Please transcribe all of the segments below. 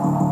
Four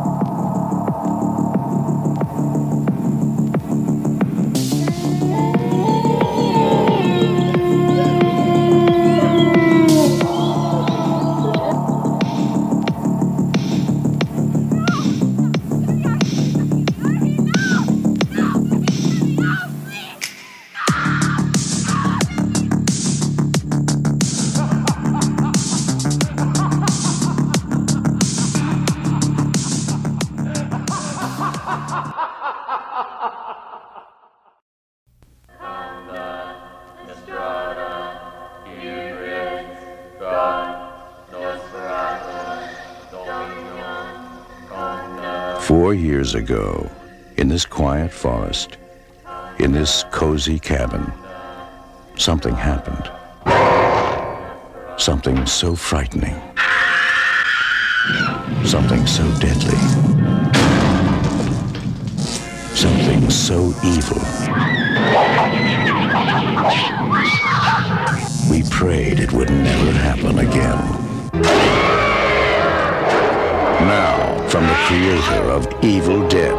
years ago, in this quiet forest, in this cozy cabin, something happened. Something so frightening. Something so deadly. Something so evil. We prayed it would never happen again. Now, from the creator of Evil Dead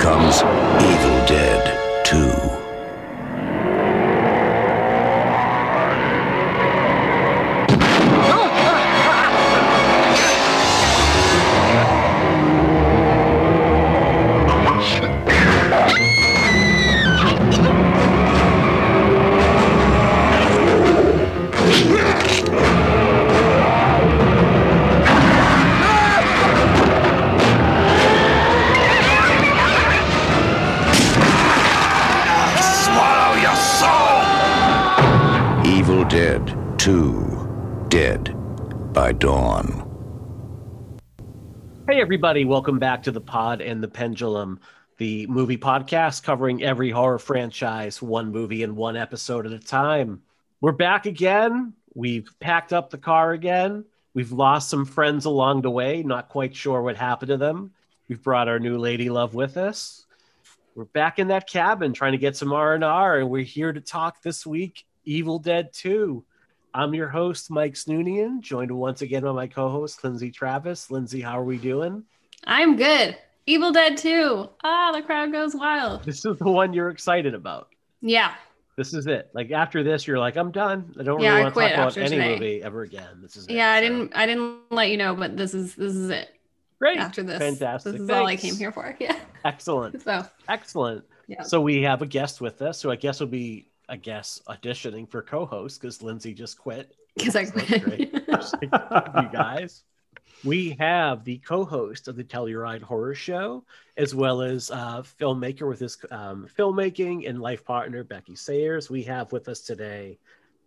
comes Evil Dead everybody, welcome back to the Pod and the Pendulum, the movie podcast covering every horror franchise, one movie and one episode at a time. We're back again. We've packed up the car again. We've lost some friends along the way, not quite sure what happened to them. We've brought our new lady love with us. We're back in that cabin trying to get some R&R, and we're here to talk this week Evil Dead 2. I'm your host, Mike Snoonian, joined once again by my co-host, Lindsay Travis. Lindsay, how are we doing? I'm good. Evil Dead 2. Ah, the crowd goes wild. This is the one you're excited about. Yeah. This is it. Like after this, you're like, I'm done. I don't Yeah, really want to talk about any today. movie ever again. This is it. Yeah, I So, didn't I didn't let you know, but this is this is it. Great. After this. Fantastic. This is all I came here for. Yeah. Excellent. So Excellent. Yeah. So we have a guest with us, who I guess will be, I guess, auditioning for co-host because Lindsay just quit. because I So quit. great. you guys. We have the co-host of the Telluride Horror Show, as well as uh, filmmaker with his um, filmmaking and life partner Becky Sayers. We have with us today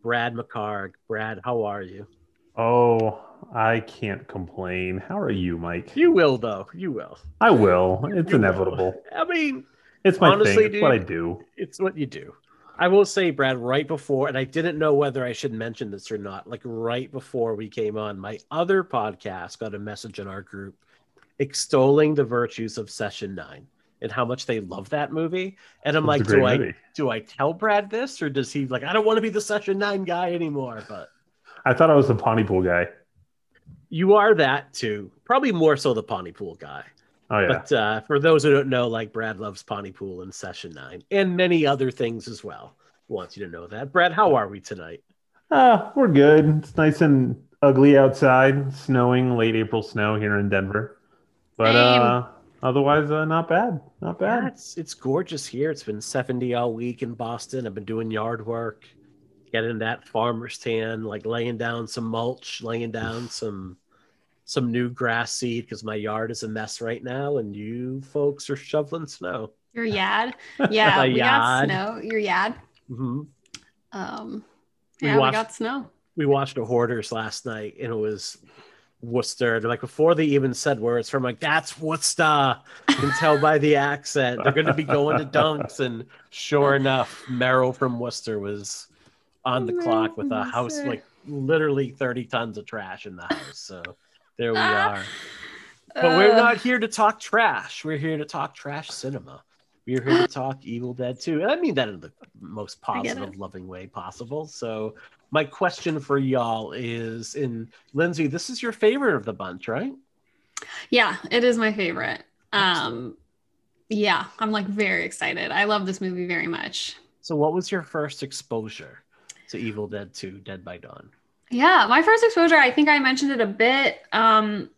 Brad McHargue. Brad, how are you? Oh, I can't complain. How are you, Mike? You will, though. You will. I will. It's You will. inevitable. I mean, It's my Honestly, thing. It's what I do. it's what you do. I will say, Brad, right before, and I didn't know whether I should mention this or not. Like right before we came on, my other podcast got a message in our group extolling the virtues of Session Nine and how much they love that movie. And I'm like, do I do I tell Brad this, or does he like? I don't want to be the Session Nine guy anymore. But I thought I was the Pontypool guy. you are that too. Probably more so the Pontypool guy. Oh yeah. But uh, for those who don't know, like Brad loves Pontypool and Session Nine, and many other things as well. Wants you to know that. Brad, how are we tonight? Ah, we're good. It's nice and ugly outside. Snowing, late April snow here in Denver. But uh otherwise uh, not bad. Not Yeah, bad. it's it's gorgeous here. It's been 70 all week in Boston. I've been doing yard work, getting that farmer's tan, like laying down some mulch, laying down some some new grass seed because my yard is a mess right now, and you folks are shoveling snow. Your yad. Yeah, My we got snow. Your yad. hmm Um We yeah, watched- we got snow. We watched a Hoarders last night, and it was Worcester. Like before they even said where it's from, like that's Worcester. You can tell by the accent. They're going to be going to dunks, and sure enough, Merrill from Worcester was on the Merrill clock with a house Worcester. like literally thirty tons of trash in the house. So there we Ah. are. But we're Uh, not here to talk trash. We're here to talk trash cinema. We're here to talk Evil Dead 2. And I mean that in the most positive, loving way possible. So my question for y'all is in Lindsay, this is your favorite of the bunch, right? Yeah, it is my favorite. Um, yeah, I'm like very excited. I love this movie very much. So, what was your first exposure to Evil Dead 2 Dead by Dawn? Yeah, my first exposure, I think I mentioned it a bit um,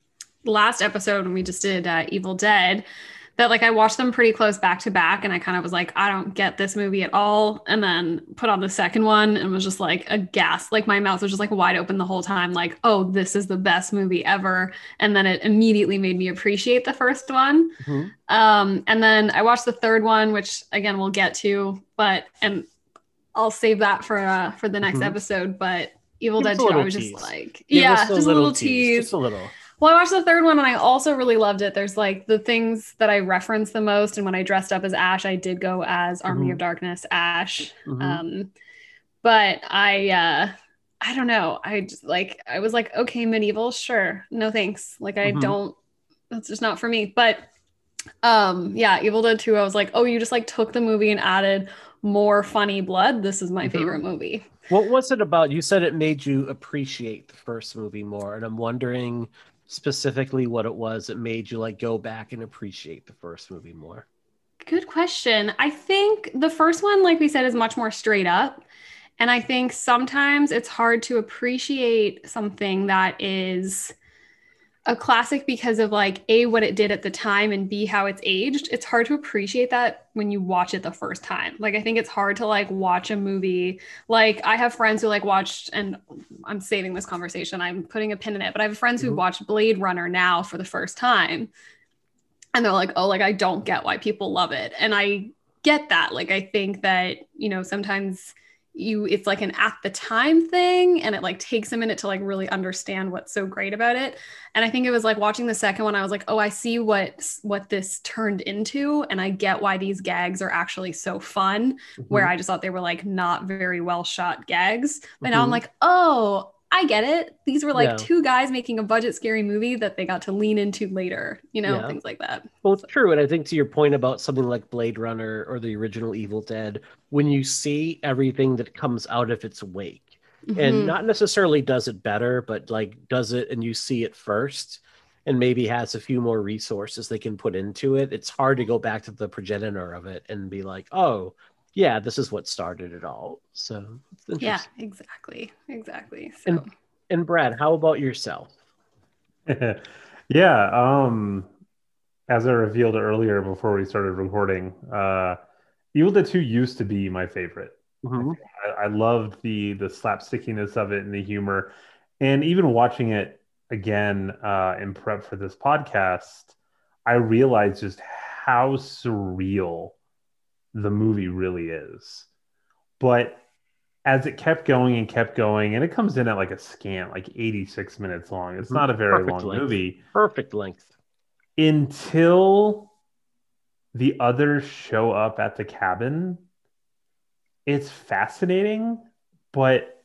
last episode when we just did uh, Evil Dead that like I watched them pretty close back to back and I kind of was like, I don't get this movie at all. And then put on the second one and was just like a gas. Like my mouth was just like wide open the whole time, like, oh, this is the best movie ever. And then it immediately made me appreciate the first one. Mm-hmm. Um, and then I watched the third one, which again we'll get to, but and I'll save that for uh for the next Mhm. episode. But Evil Dead 2, I was tease. just like, Give yeah, just a little tease. Just a little. Well, I watched the third one and I also really loved it. There's like the things that I reference the most. And when I dressed up as Ash, I did go as Army Mhm. of Darkness Ash. Mhm. Um, but I, uh, I don't know. I just like, I was like, okay, medieval, sure. No thanks. Like, I Mhm. don't, that's just not for me. But um, yeah, Evil Dead 2, I was like, oh, you just like took the movie and added more funny blood. This is my Mhm. favorite movie. What was it about? You said it made you appreciate the first movie more, and I'm wondering specifically what it was that made you like go back and appreciate the first movie more. Good question. I think the first one, like we said, is much more straight up. And I think sometimes it's hard to appreciate something that is a classic because of like A, what it did at the time, and B, how it's aged. It's hard to appreciate that when you watch it the first time. Like, I think it's hard to like watch a movie. Like, I have friends who like watched, and I'm saving this conversation, I'm putting a pin in it, but I have friends who Mhm. watched Blade Runner now for the first time and they're like oh like i don't get why people love it and i get that like i think that you know sometimes you it's like an at the time thing and it like takes a minute to like really understand what's so great about it and i think it was like watching the second one i was like oh i see what what this turned into and i get why these gags are actually so fun where Mm-hmm. i just thought they were like not very well shot gags but now i'm Mhm. like oh I get it. These were like Yeah. two guys making a budget scary movie that they got to lean into later, you know, Yeah. things like that. Well, it's true, and I think to your point about something like Blade Runner or the original Evil Dead, when you see everything that comes out of its wake, Mhm. and not necessarily does it better, but like does it and you see it first, and maybe has a few more resources they can put into it, it's hard to go back to the progenitor of it and be like, oh, yeah, this is what started it all. So it's yeah, exactly. Exactly. So And- And Brad, how about yourself? yeah. Um, as I revealed earlier before we started recording, uh, Evil Dead 2 used to be my favorite. Mhm. I, I loved the the slapstickiness of it and the humor, and even watching it again uh, in prep for this podcast, I realized just how surreal the movie really is. But as it kept going and kept going, and it comes in at like a scant, like 86 minutes long. It's not a very Perfect long length. movie Perfect length. until the others show up at the cabin. It's fascinating, but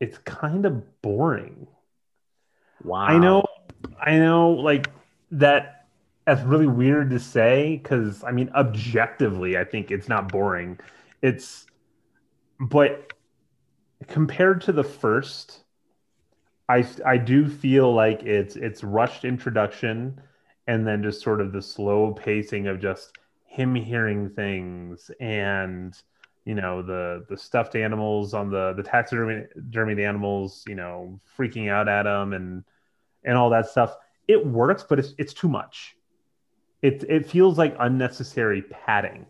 it's kind of boring. Wow. I know, I know, like that. That's really weird to say because I mean, objectively, I think it's not boring. It's, but compared to the first, I I do feel like it's it's rushed introduction, and then just sort of the slow pacing of just him hearing things and you know the the stuffed animals on the the taxidermy dermied animals you know freaking out at him and and all that stuff it works but it's it's too much it it feels like unnecessary padding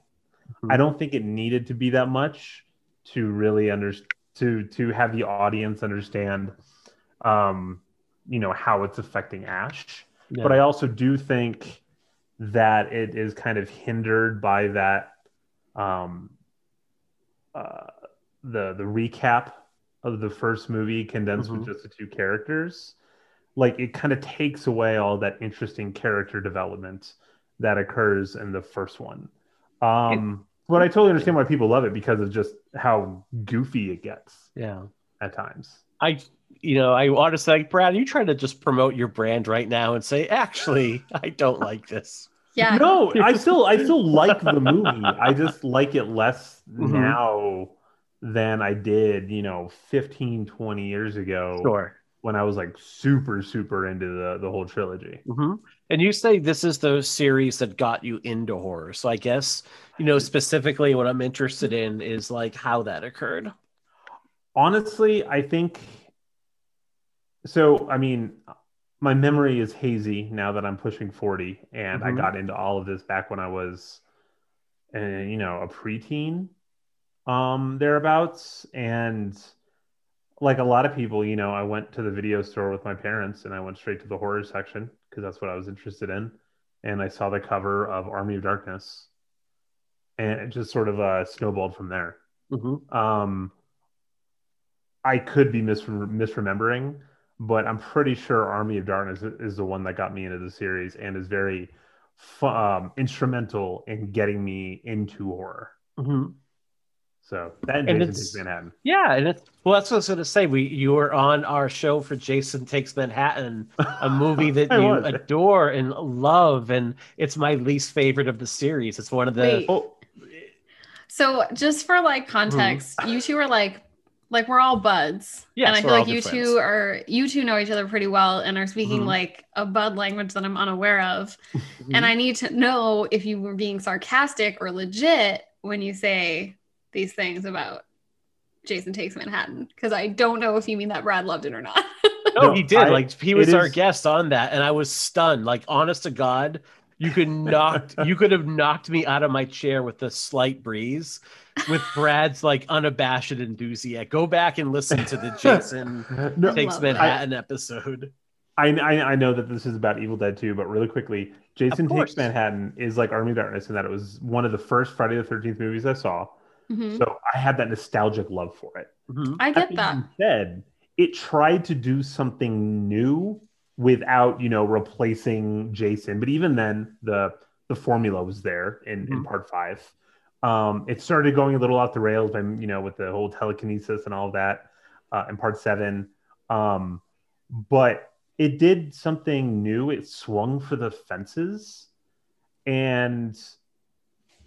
Mhm. i don't think it needed to be that much to really under to to have the audience understand um you know how it's affecting ash Yeah. but I also do think that it is kind of hindered by that um uh the the recap of the first movie condensed Mhm. with just the two characters like it kind of takes away all that interesting character development that occurs in the first one um but I totally understand why people love it because of just how goofy it gets yeah. at times. I, you know, I want to say, Brad, you trying to just promote your brand right now and say, actually, I don't like this. yeah. No, I still I still like the movie. I just like it less Mhm. now than I did, you know, 15, 20 years ago Sure. when I was like super, super into the, the whole trilogy. hmm And you say this is the series that got you into horror. So I guess, you know, specifically what I'm interested in is like how that occurred. Honestly, I think so. I mean, my memory is hazy now that I'm pushing 40, and Mhm. I got into all of this back when I was, uh, you know, a preteen, um, thereabouts. And like a lot of people, you know, I went to the video store with my parents and I went straight to the horror section because that's what I was interested in. And I saw the cover of Army of Darkness, and it just sort of uh, snowballed from there. Mhm. Um, I could be mis- misremembering, but I'm pretty sure Army of Darkness is the one that got me into the series and is very fu- um, instrumental in getting me into horror. Mhm. So that and And Jason it's- Takes Manhattan. Yeah, and it's well, that's what I was gonna say. We you were on our show for Jason Takes Manhattan, a movie that you was. adore and love, and it's my least favorite of the series. It's one of the Wait. Oh, So just for like context, you two are like like we're all buds. Yes, and I feel like you good two are you two know each other pretty well and are speaking Mhm. like a bud language that I'm unaware of. Mm-hmm. And I need to know if you were being sarcastic or legit when you say these things about Jason Takes Manhattan. Because I don't know if you mean that Brad loved it or not. No, No, he did. I- like he was our is- guest on that, and I was stunned. Like, honest to God, you could knocked you could have knocked me out of my chair with a slight breeze, with Brad's like unabashed enthusiasm. Go back and listen to the Jason no, Takes love that. Manhattan episode. I, I I know that this is about Evil Dead 2, but really quickly, Jason Takes Manhattan is like Army of Darkness in that it was one of the first Friday the 13th movies I saw. Mhm. So I had that nostalgic love for it. Mhm. I get that. being said, it tried to do something new without, you know, replacing Jason. But even then, the the formula was there in, in Mhm. part five. Um, it started going a little off the rails, by, you know, with the whole telekinesis and all of that uh, in part seven. Um, but it did something new. It swung for the fences, and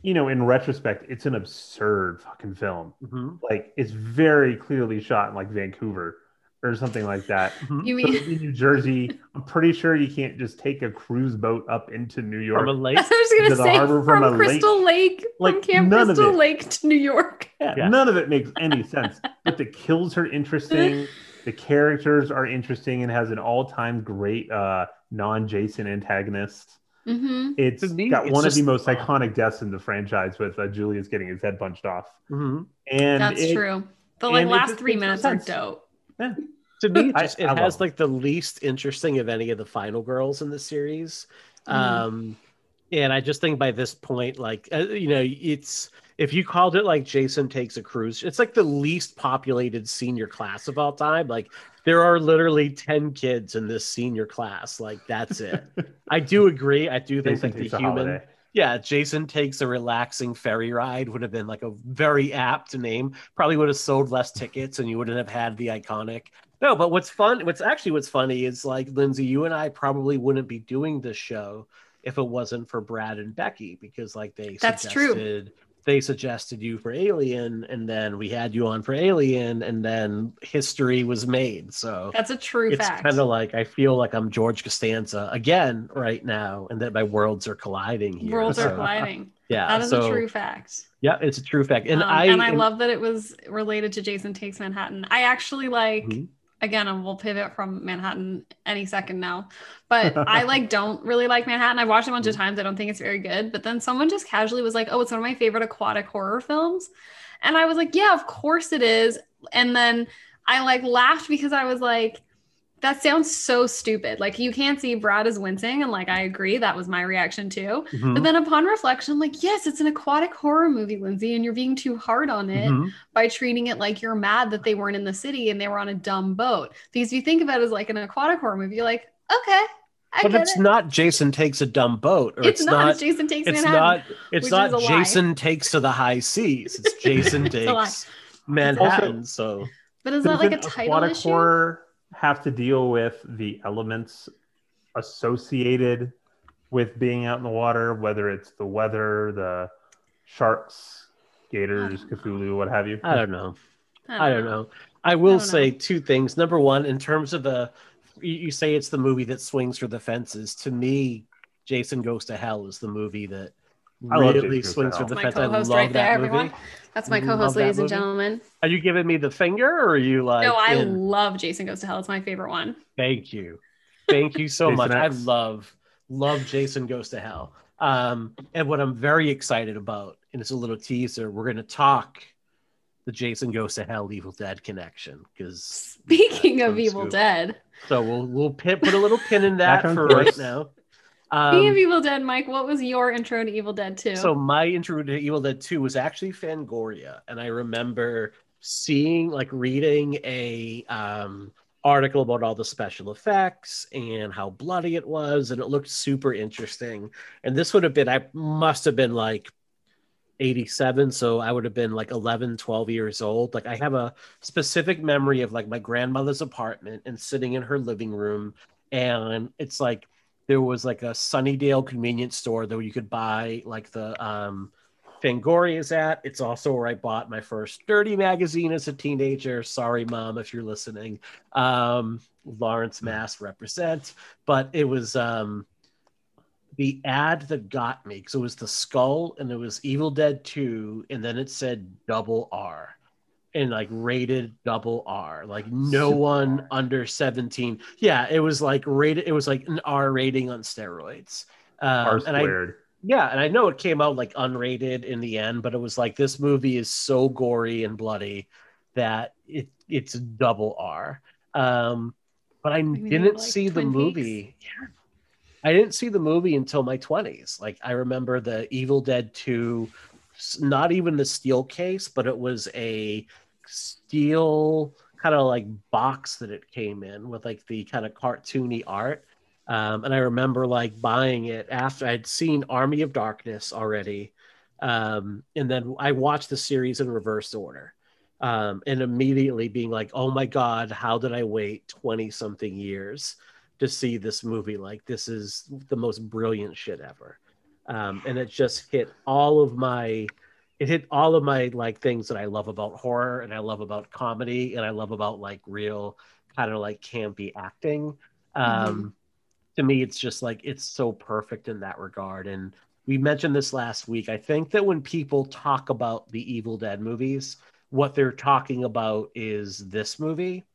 you know, in retrospect, it's an absurd fucking film Mhm. like it's very clearly shot in like Vancouver or something like that. Mhm. You So mean in New Jersey, I'm pretty sure you can't just take a cruise boat up into New York. From a lake. I was to gonna the say harbor from, from a Crystal Lake, Like, from Camp none of Crystal it. Lake to New York. yeah, Yeah. none of it makes any sense. But the kills are interesting. the characters are interesting and has an all-time great uh, non-Jason antagonist. Hmm It's me, got it's one just- of the most iconic deaths in the franchise with uh, Julius getting his head punched off. Mhm. And That's it- true. The like last just three minutes are sense. dope. To me, it, I- just, I it love has it. like the least interesting of any of the final girls in the series. Mhm. Um, and I just think by this point, like uh, you know, it's if you called it like Jason takes a cruise, it's like the least populated senior class of all time. Like there are literally ten kids in this senior class. Like that's it. I do agree. I do think Jason like the human. holiday. Yeah, Jason takes a relaxing ferry ride would have been like a very apt name. Probably would have sold less tickets and you wouldn't have had the iconic. No, but what's fun, what's actually what's funny is like Lindsay, you and I probably wouldn't be doing this show if it wasn't for Brad and Becky because like they That's true. They suggested you for Alien and then we had you on for Alien and then history was made. So That's a true it's fact. kind of like I feel like I'm George Costanza again right now, and that my worlds are colliding here. Worlds So, are colliding. Yeah, That is so, a true fact. Yeah, it's a true fact, and Um, I and I am- love that it was related to Jason Takes Manhattan. I actually like Mhm. Again, and we'll pivot from Manhattan any second now. But I like don't really like Manhattan. I've watched it a bunch of times. I don't think it's very good. But then someone just casually was like, "Oh, it's one of my favorite aquatic horror films," and I was like, "Yeah, of course it is." And then I like laughed because I was like. That sounds so stupid. Like you can't see Brad is wincing, and like I agree, that was my reaction too. Mhm, But then upon reflection, I'm like, yes, it's an aquatic horror movie, Lindsay, and you're being too hard on it mhm. by treating it like you're mad that they weren't in the city and they were on a dumb boat. Because if you think about it as like an aquatic horror movie, you're like, okay, I but get it's it. not Jason takes a dumb boat, or it's, it's, not. not. It's Jason takes It's Manhattan. not. It's not is lie. Jason takes to the high seas. It's Jason It's takes Manhattan. so but is that like a Doesn't title aquatic issue? horror have to deal with the elements associated with being out in the water, whether it's the weather, the sharks, gators, Cthulhu, what have you? I don't know. I don't know. I will don't say two things. Number one, in terms of the you, you say it's the movie that swings for the fences. To me, Jason Goes to Hell is the movie that I love really Jason swings Goes for the my fence. I co-host love right there, that movie. everyone. That's my co-host, that ladies and gentlemen. Are you giving me the finger, or are you like? no, I in? love Jason Goes to Hell. It's my favorite one. Thank you. Thank you so much. I X. love love Jason Goes to Hell. Um, and what I'm very excited about, and it's a little teaser, we're gonna talk the Jason Goes to Hell Evil Dead connection because Speaking of Evil scoop. Dead, so we'll we'll pin, put a little pin in that for course. right now. Speaking of Um, Evil Dead, Mike, what was your intro to Evil Dead 2? so my intro to Evil Dead 2 was actually Fangoria, and I remember seeing like reading a um article about all the special effects and how bloody it was and it looked super interesting and this would have been i must have been like 87 so i would have been like 11 12 years old like i have a specific memory of like my grandmother's apartment and sitting in her living room and it's like there was like a sunnydale convenience store that you could buy like the um Fangoria is at. It's also where I bought my first Dirty magazine as a teenager. Sorry, mom, if you're listening. Um, Lawrence Mass represent, but it was um, the ad that got me because it was the skull and it was Evil Dead 2, and then it said double R and like rated double R, like no Super one R. under 17. Yeah, it was like rated, it was like an R rating on steroids. Um, R and I squared. yeah, and I know it came out like unrated in the end, but it was like this movie is so gory and bloody that it it's double R. Um, but I Like, didn't like see the Twin movie. Yeah. I didn't see the movie until my 20s. Like I remember the Evil Dead 2 s- not even the steel case, but it was a steel kind of like box that it came in with like the kind of cartoony art. Um, and I remember like buying it after I'd seen Army of Darkness already. Um, and then I watched the series in reverse order. Um, and immediately being like, oh my God, how did I wait 20 something years to see this movie? Like, this is the most brilliant shit ever. Um, and it just hit all of my, it hit all of my like things that I love about horror and I love about comedy and I love about like real kind of like campy acting. Um, to me it's just like it's so perfect in that regard and we mentioned this last week i think that when people talk about the evil dead movies what they're talking about is this movie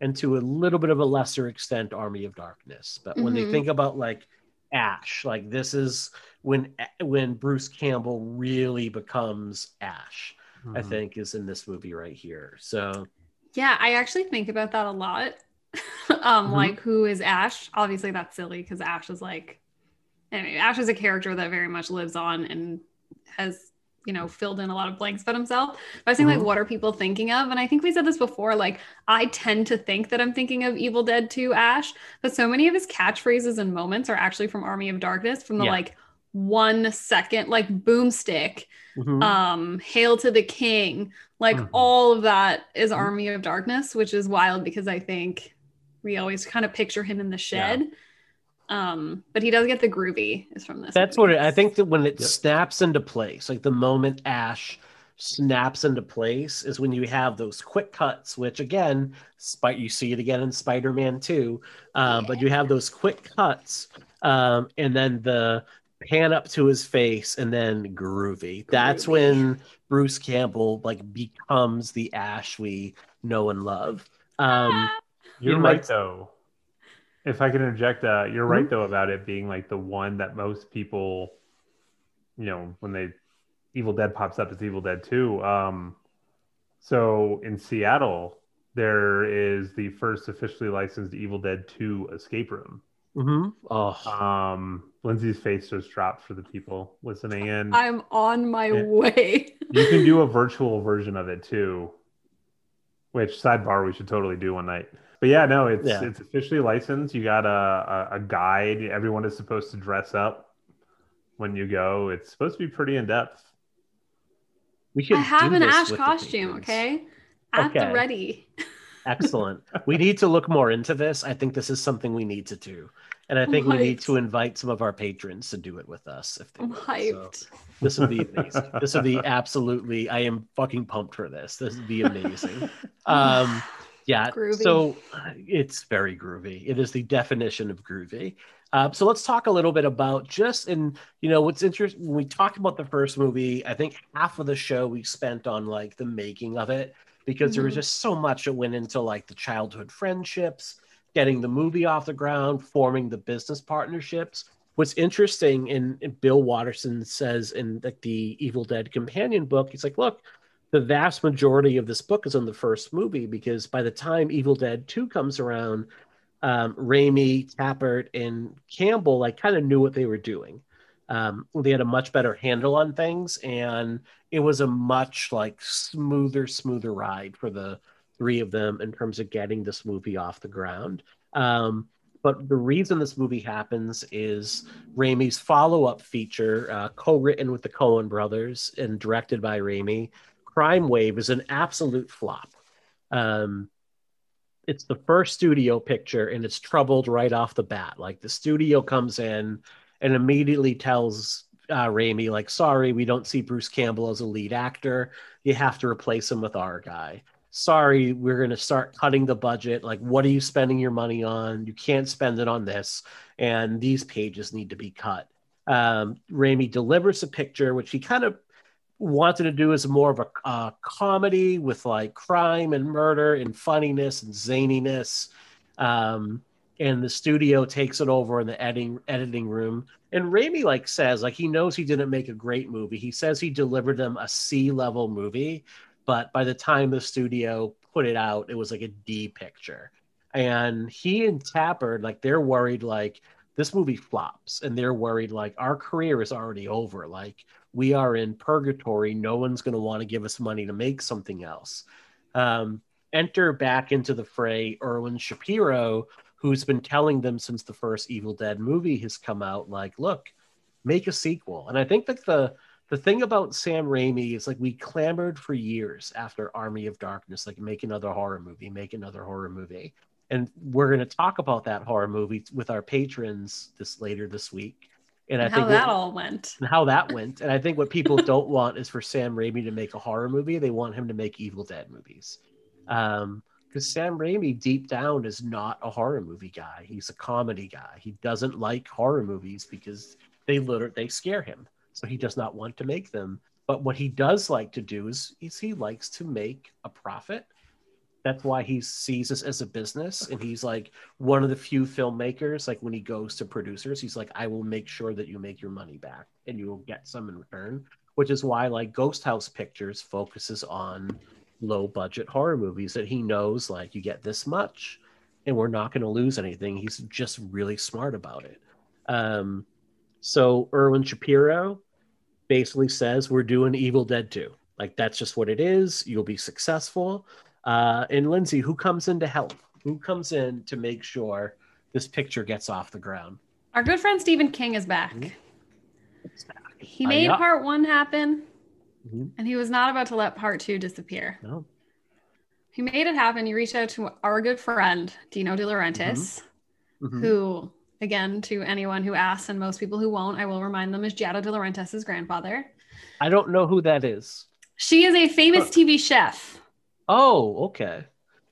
and to a little bit of a lesser extent army of darkness but when they Mhm. think about like ash like this is when when bruce campbell really becomes ash i Mhm. think is in this movie right here so Yeah, I actually think about that a lot. um, Mhm. like who is Ash? Obviously, that's silly because Ash is like, anyway, Ash is a character that very much lives on and has, you know, filled in a lot of blanks about himself. But I was thinking, Mhm. like, what are people thinking of? And I think we said this before. Like, I tend to think that I'm thinking of Evil Dead 2 Ash, but so many of his catchphrases and moments are actually from Army of Darkness, from the Yeah. like one second, like boomstick mhm. um hail to the king like Mhm. all of that is army of darkness which is wild because i think we always kind of picture him in the shed um but he does get the groovy is from this That's movie. what it, I think that when it Yep. snaps into place, like the moment Ash snaps into place is when you have those quick cuts, which again, spite you see it again in Spider-Man 2. Um, but you have those quick cuts, um, and then the pan up to his face and then groovy. That's when Bruce Campbell like becomes the Ash we know and love. Um You're right might- though. If I can interject, uh, you're Mhm. right though about it being like the one that most people, you know, when they Evil Dead pops up, it's Evil Dead Two. Um, so in Seattle, there is the first officially licensed Evil Dead Two escape room. mhm. Oh, Um, Lindsay's face just dropped for the people listening in. i'm on my Yeah. way you can do a virtual version of it too which sidebar we should totally do one night but yeah no it's Yeah. it's officially licensed you got a, a, a guide everyone is supposed to dress up when you go it's supposed to be pretty in-depth we should i have an this ash costume okay at Okay. the ready Excellent. we need to look more into this. I think this is something we need to do. And I think we need to invite some of our patrons to do it with us if they i'm. So hyped this would be amazing. this would be absolutely I am fucking pumped for this. This would be amazing. Um Yeah. Groovy. So uh, it's very groovy. It is the definition of groovy. Uh, so let's talk a little bit about just in you know what's interesting when we talked about the first movie. I think half of the show we spent on like the making of it because there was Mhm. just so much that went into like the childhood friendships, getting the movie off the ground, forming the business partnerships. What's interesting in, in Bill Watterson says in like the Evil Dead companion book, he's like, look, the vast majority of this book is in the first movie because by the time Evil Dead 2 comes around, um, Raimi, Tapert, and Campbell like kind of knew what they were doing. Um, they had a much better handle on things, and it was a much like smoother, smoother ride for the three of them in terms of getting this movie off the ground. Um, but the reason this movie happens is Raimi's follow-up feature, uh, co-written with the Coen brothers and directed by Raimi, Crime Wave, is an absolute flop. Um, it's the first studio picture and it's troubled right off the bat. Like the studio comes in and immediately tells uh, Raimi, like, sorry, we don't see Bruce Campbell as a lead actor. You have to replace him with our guy. Sorry, we're going to start cutting the budget. Like, what are you spending your money on? You can't spend it on this. And these pages need to be cut. Um, Raimi delivers a picture, which he kind of wanted to do as more of a uh, comedy with like crime and murder and funniness and zaniness. Um, and the studio takes it over in the editing editing room. And Raimi like says like he knows he didn't make a great movie. He says he delivered them a C level movie, but by the time the studio put it out, it was like a D picture. And he and Tapert like they're worried like this movie flops, and they're worried like our career is already over. Like we are in purgatory. No one's going to want to give us money to make something else. Um, enter back into the fray Irvin Shapiro, who's been telling them since the first Evil Dead movie has come out, like, look, make a sequel. And I think that the the thing about Sam Raimi is like we clamored for years after Army of Darkness, like make another horror movie, make another horror movie. And we're going to talk about that horror movie with our patrons this later this week. And I how think that what- all went. and how that went. And I think what people don't want is for Sam Raimi to make a horror movie. They want him to make Evil Dead movies. Um, because Sam Raimi deep down is not a horror movie guy. He's a comedy guy. He doesn't like horror movies because they literally they scare him. So he does not want to make them. But what he does like to do is, is he likes to make a profit. That's why he sees this as a business. And he's like one of the few filmmakers, like when he goes to producers, he's like, I will make sure that you make your money back and you will get some in return. Which is why like Ghost House Pictures focuses on low budget horror movies that he knows like you get this much and we're not going to lose anything. He's just really smart about it. Um, so Irvin Shapiro basically says we're doing Evil Dead 2. Like that's just what it is. You'll be successful. Uh, and Lindsay, who comes in to help? Who comes in to make sure this picture gets off the ground? Our good friend Stephen King is back. Mhm. He Uh, made part one happen, Mhm. and he was not about to let part two disappear. No. He made it happen. He reached out to our good friend Dino De Laurentiis, Mhm. who, again, to anyone who asks, and most people who won't, I will remind them, is Giada De Laurentiis' grandfather. I don't know who that is. She is a famous TV chef. Oh, okay.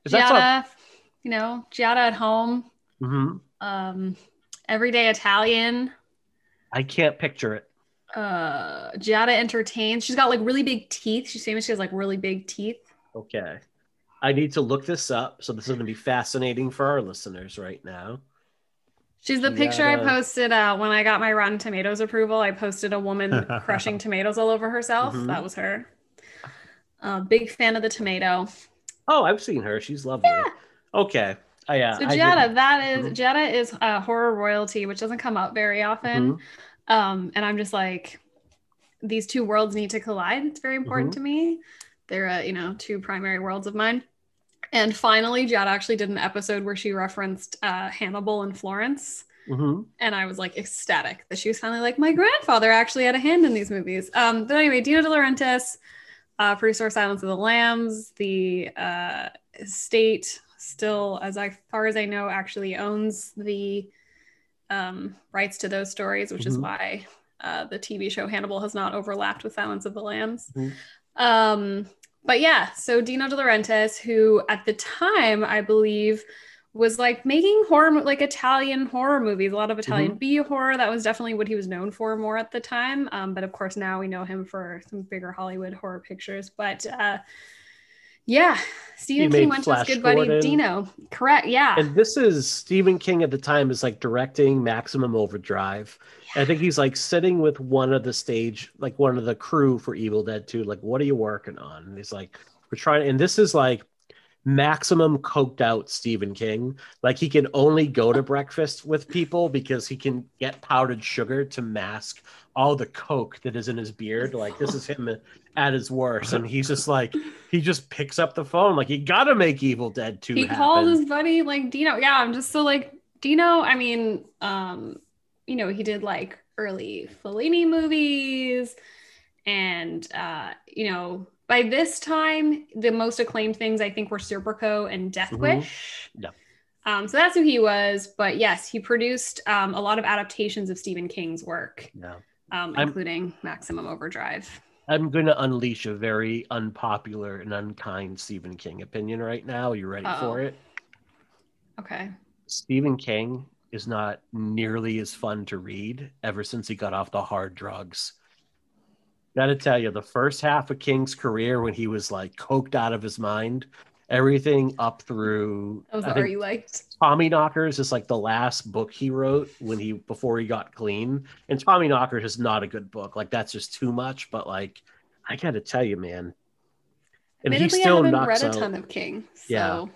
Is that Giada, you know, Giada at home, hmm um, everyday Italian. I can't picture it. Uh, Giada entertains. She's got like really big teeth. She's famous. She has like really big teeth. Okay. I need to look this up. So this is going to be fascinating for our listeners right now. She's the picture I posted uh, when I got my Rotten Tomatoes approval. I posted a woman crushing tomatoes all over herself. Mhm. That was her. Uh, big fan of the tomato. Oh, I've seen her. She's lovely. Yeah. Okay. Oh, yeah. So Giada, that is Mhm. Giada is uh, horror royalty, which doesn't come up very often. Mhm. Um, and I'm just like, these two worlds need to collide. It's very important Mhm. to me. They're uh, you know two primary worlds of mine. And finally, Giada actually did an episode where she referenced uh, Hannibal and Florence. Mhm. and I was like ecstatic that she was finally like, my grandfather actually had a hand in these movies. Um, but anyway, Dino De Laurentiis, uh, producer of Silence of the Lambs, the uh, state still, as I, far as I know, actually owns the um, rights to those stories, which is Mhm. why uh, the TV show Hannibal has not overlapped with Silence of the Lambs. Mhm. Um, but yeah, so Dino De Laurentiis, who at the time I believe was like making horror like Italian horror movies, a lot of Italian Mhm. B horror. That was definitely what he was known for more at the time. Um, but of course now we know him for some bigger Hollywood horror pictures. But uh, yeah, Stephen made King went to his good buddy Gordon. Dino. Correct. Yeah. And this is Stephen King at the time is like directing Maximum Overdrive. I think he's like sitting with one of the stage, like one of the crew for Evil Dead 2. Like, what are you working on? And he's like, we're trying. And this is like maximum coked out Stephen King. Like, he can only go to breakfast with people because he can get powdered sugar to mask all the coke that is in his beard. Like, this is him at his worst. And he's just like, he just picks up the phone. Like, you got to make Evil Dead 2 he happen. called his buddy like Dino. Yeah, I'm just so like Dino. I mean, um, you know, he did like early Fellini movies, and uh, you know, by this time, the most acclaimed things I think were Serpico and Death Mhm. Yeah. Um, so that's who he was. But yes, he produced um, a lot of adaptations of Stephen King's work, Yeah. um, I'm- including Maximum Overdrive. I'm going to unleash a very unpopular and unkind Stephen King opinion right now. You ready Uh-oh. for it? Okay. Stephen King is not nearly as fun to read ever since he got off the hard drugs. Gotta tell you, the first half of King's career when he was like coked out of his mind, everything up through That was I the think you liked. Tommyknockers is like the last book he wrote when he before he got clean. And Tommyknockers is not a good book. Like that's just too much. But like, I gotta tell you, man. And he still I haven't read a out. ton of King. So. Yeah.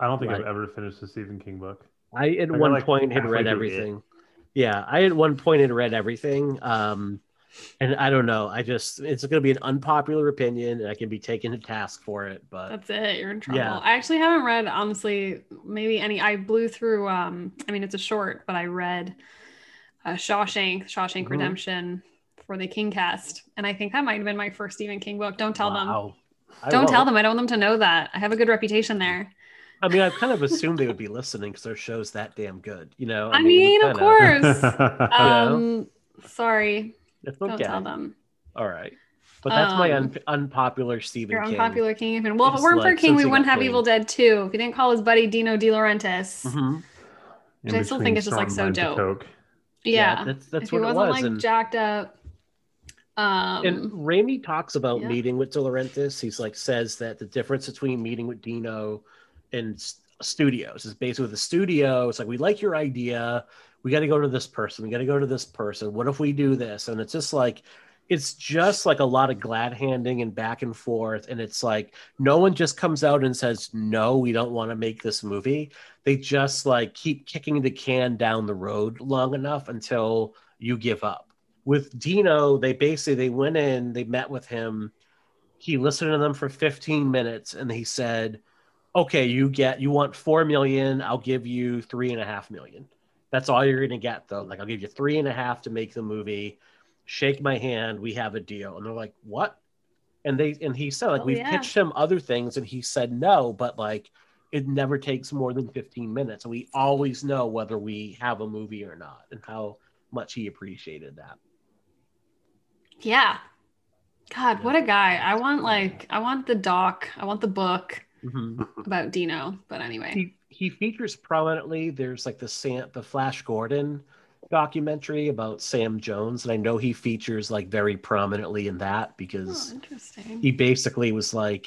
I don't think Right. I've ever finished a Stephen King book. I at got, one like, point had read through it. everything. Yeah, I at one point had read everything. Um, and I don't know. I just it's going to be an unpopular opinion, and I can be taken to task for it. But That's it. You're in trouble. Yeah. I actually haven't read honestly maybe any. I blew through. Um, I mean it's a short, but I read uh, Shawshank, Shawshank Mhm. Redemption for the King cast, and I think that might have been my first Stephen King book. Don't tell them. I Don't tell them. I don't want them to know that. I have a good reputation there. I mean, I kind of assumed they would be listening because their show's that damn good. You know. I mean, we of course. Um, sorry. It's Don't tell them. All right. But that's my Um, un- unpopular Stephen Your King. unpopular King. Well, if It's it weren't for King, we wouldn't have. Evil Dead 2. If he didn't call his buddy Dino De Laurentiis. Mhm. Which I still think is just, like, so dope. Coke. Yeah. that's that's if he what it wasn't was. like and, jacked up. Um, and Raimi talks about yeah. meeting with De Laurentiis. He's like says that the difference between meeting with Dino and studios is basically with the studio. It's like we like your idea. We got to go to this person. We got to go to this person. What if we do this? And it's just like it's just like a lot of glad handing and back and forth. And it's like no one just comes out and says no, we don't want to make this movie. They just like keep kicking the can down the road long enough until you give up with Dino, they basically they went in, they met with him. He listened to them for 15 minutes, and he said, "Okay, you get you want four million. I'll give you three and a half million. That's all you're gonna get, though. Like I'll give you three and a half to make the movie. Shake my hand. We have a deal." And they're like, "What?" And they and he said, "Like Oh, we've yeah. pitched him other things, and he said no, but like." It never takes more than 15 minutes, and we always know whether we have a movie or not, and how much he appreciated that. yeah. God, what a guy. I want like I want the doc. I want the book about Dino. But anyway. He he features prominently. There's like the Sam, the Flash Gordon documentary about Sam Jones, and I know he features like very prominently in that Oh, because interesting. he basically was like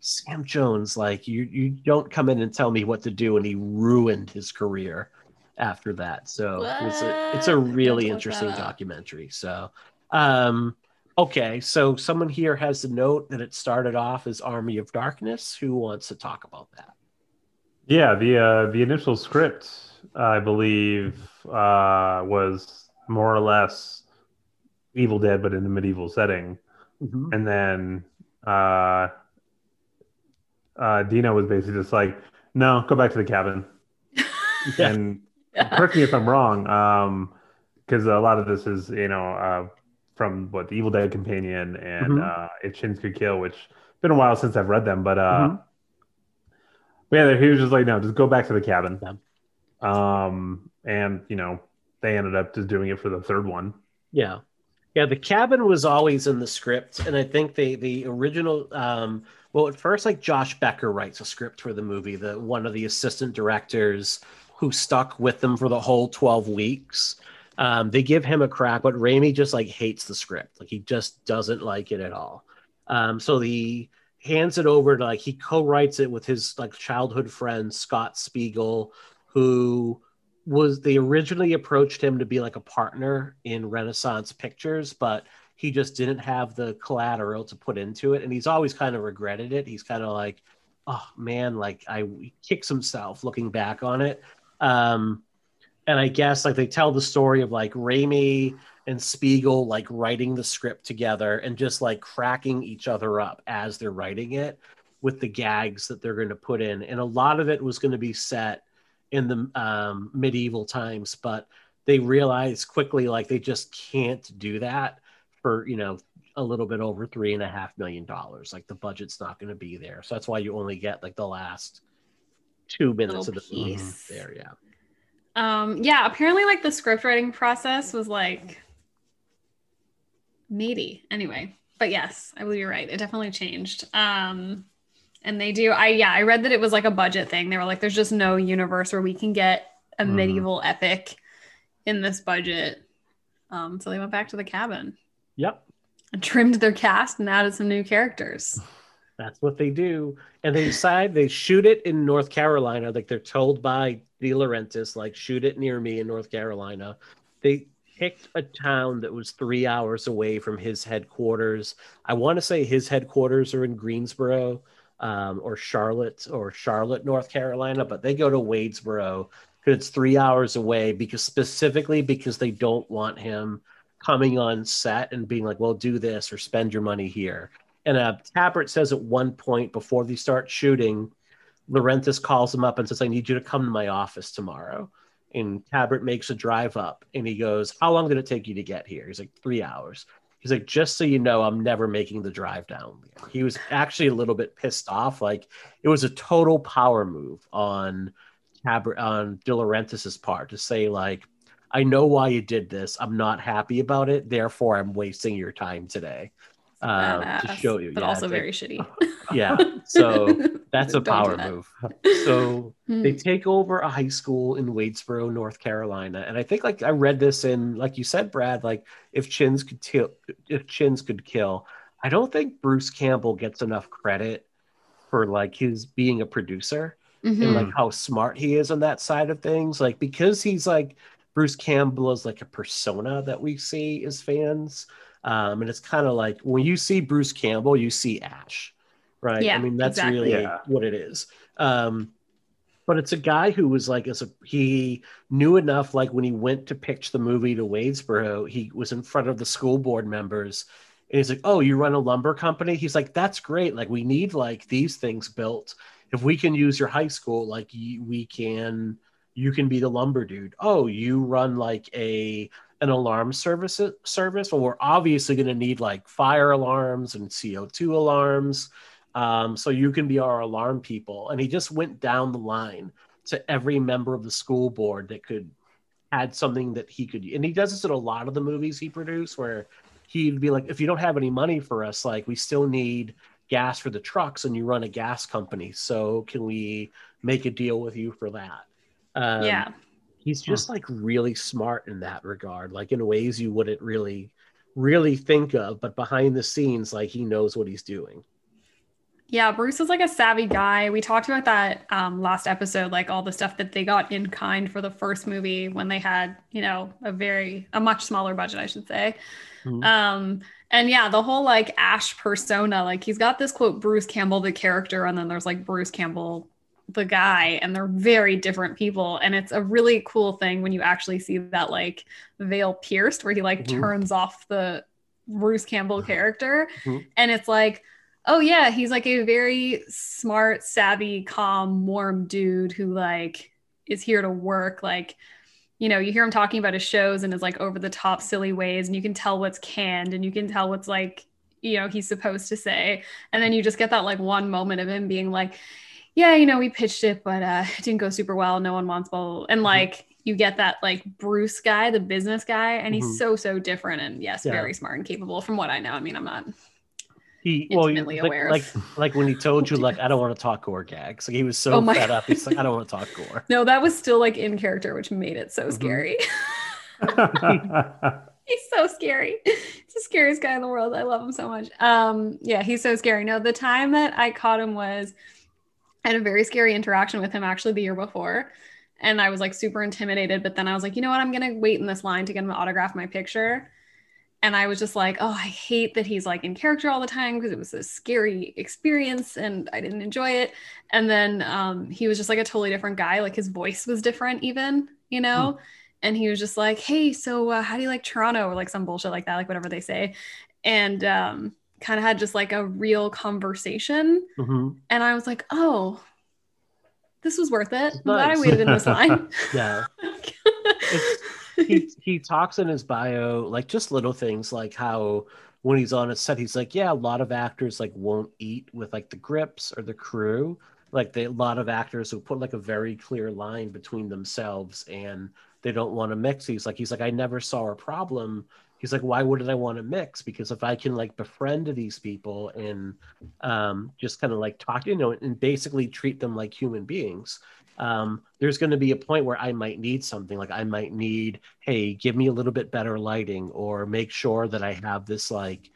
Sam Jones, like you you don't come in and tell me what to do, and he ruined his career after that. So it's a it's a really interesting documentary. So um okay, so someone here has the note that it started off as Army of Darkness. Who wants to talk about that? Yeah, the uh, the initial script, I believe, uh, was more or less Evil Dead, but in a medieval setting. Mhm. And then uh, uh, Dino was basically just like, "No, go back to the cabin." Yeah. And correct me if I'm wrong, because a lot of this is, you know, uh, from what the Evil Dead Companion and Mhm. uh, If Chins Could Kill, which been a while since I've read them, but uh, Mhm. yeah, he was just like, no, just go back to the cabin. Yeah. Um, and you know, they ended up just doing it for the third one. Yeah. Yeah, the cabin was always in the script, and I think they the original. Um, well, at first, like Josh Becker writes a script for the movie. The one of the assistant directors who stuck with them for the whole twelve weeks. Um, they give him a crack, but Raimi just like hates the script. Like he just doesn't like it at all. Um, so he hands it over to like he co-writes it with his like childhood friend Scott Spiegel, who was they originally approached him to be like a partner in Renaissance Pictures, but he just didn't have the collateral to put into it, and he's always kind of regretted it. He's kind of like, oh man, like I kicks himself looking back on it. Um, and I guess like they tell the story of like Raimi and Spiegel like writing the script together and just like cracking each other up as they're writing it with the gags that they're going to put in. And a lot of it was going to be set in the um, medieval times, but they realized quickly like they just can't do that for you know a little bit over three and a half million dollars. Like the budget's not going to be there, so that's why you only get like the last two minutes Little of the movie piece. there. Yeah, Um, yeah, apparently like the script writing process was like meaty anyway. But yes, I believe you're right. It definitely changed. Um and they do I yeah, I read that it was like a budget thing. They were like there's just no universe where we can get a Mhm. medieval epic in this budget. Um so they went back to the cabin yep. and trimmed their cast and added some new characters. That's what they do. And they decide they shoot it in North Carolina. Like they're told by De Laurentiis, like, shoot it near me in North Carolina. They picked a town that was three hours away from his headquarters. I want to say his headquarters are in Greensboro um, or Charlotte or Charlotte, North Carolina, but they go to Wadesboro because it's three hours away because specifically because they don't want him coming on set and being like, well, do this or spend your money here. And uh, Tapert says at one point before they start shooting, Laurentiis calls him up and says, I need you to come to my office tomorrow. And Tapert makes a drive up and he goes, How long did it take you to get here? He's like, Three hours. He's like, Just so you know, I'm never making the drive down. He was actually a little bit pissed off. Like, it was a total power move on Tapert, on De part to say, like, I know why you did this. I'm not happy about it. Therefore, I'm wasting your time today um, to show you. but Yeah, also like- very shitty. yeah. So that's a do power that. move. So Hmm. they take over a high school in Wadesboro, North Carolina, and I think like I read this in like you said, Brad. Like if Chins could kill, if Chins could kill, I don't think Bruce Campbell gets enough credit for like his being a producer Mhm. and like how smart he is on that side of things. Like because he's like Bruce Campbell is like a persona that we see as fans. Um, and it's kind of like when you see Bruce Campbell, you see Ash, right? Yeah, I mean, that's exactly. really Yeah. what it is. Um, but it's a guy who was like, as a he knew enough. Like when he went to pitch the movie to Wadesboro, he was in front of the school board members, and he's like, "Oh, you run a lumber company?" He's like, "That's great. Like we need like these things built. If we can use your high school, like you, we can." You can be the lumber dude. Oh, you run like a an alarm service service. Well, we're obviously going to need like fire alarms and CO2 alarms. Um, so you can be our alarm people. And he just went down the line to every member of the school board that could add something that he could. And he does this in a lot of the movies he produced, where he'd be like, if you don't have any money for us, like we still need gas for the trucks, and you run a gas company. So can we make a deal with you for that? Um, yeah. He's just like really smart in that regard like in ways you wouldn't really really think of but behind the scenes like he knows what he's doing Yeah, Bruce is like a savvy guy. We talked about that um, last episode, like all the stuff that they got in kind for the first movie when they had, you know, a very a much smaller budget, I should say. Mhm. Um, and yeah, the whole like Ash persona, like he's got this quote Bruce Campbell the character, and then there's like Bruce Campbell the guy, and they're very different people. And it's a really cool thing when you actually see that like veil pierced, where he like Mhm. turns off the Bruce Campbell character, Mhm. and it's like oh yeah he's like a very smart savvy calm warm dude who like is here to work like you know you hear him talking about his shows and his like over the top silly ways and you can tell what's canned and you can tell what's like you know he's supposed to say and then you just get that like one moment of him being like yeah you know we pitched it but uh it didn't go super well no one wants blah, blah, blah." and like you get that like Bruce guy, the business guy, and he's Mhm. so so different and yes, Yeah. very smart and capable from what I know. I mean, I'm not He well, you- like, aware like like when he told you like I don't want to talk gore gags. Like he was so Oh my fed up. He's like I don't want to talk gore. No, that was still like in character, which made it so Mhm. scary. he's so scary. He's the scariest guy in the world. I love him so much. Um, yeah, he's so scary. No, the time that I caught him was I had a very scary interaction with him actually the year before. And I was like super intimidated, but then I was like, you know what? I'm gonna wait in this line to get him to autograph my picture. And I was just like, oh, I hate that he's like in character all the time because it was a scary experience and I didn't enjoy it. And then um, he was just like a totally different guy. Like his voice was different, even, you know? And he was just like, hey, so uh, how do you like Toronto? Or like some bullshit like that, like whatever they say. And um, kind of had just like a real conversation. Mhm. And I was like, oh, this was worth it. I'm glad I waited in this line. Yeah. he he talks in his bio like just little things like how when he's on a set he's like yeah a lot of actors like won't eat with like the grips or the crew like they, a lot of actors will put like a very clear line between themselves and they don't want to mix he's like he's like i never saw a problem he's like why wouldn't i want to mix because if i can like befriend these people and um, just kind of like talk you know and basically treat them like human beings um, there's going to be a point where I might need something like I might need, hey, give me a little bit better lighting or make sure that I have this like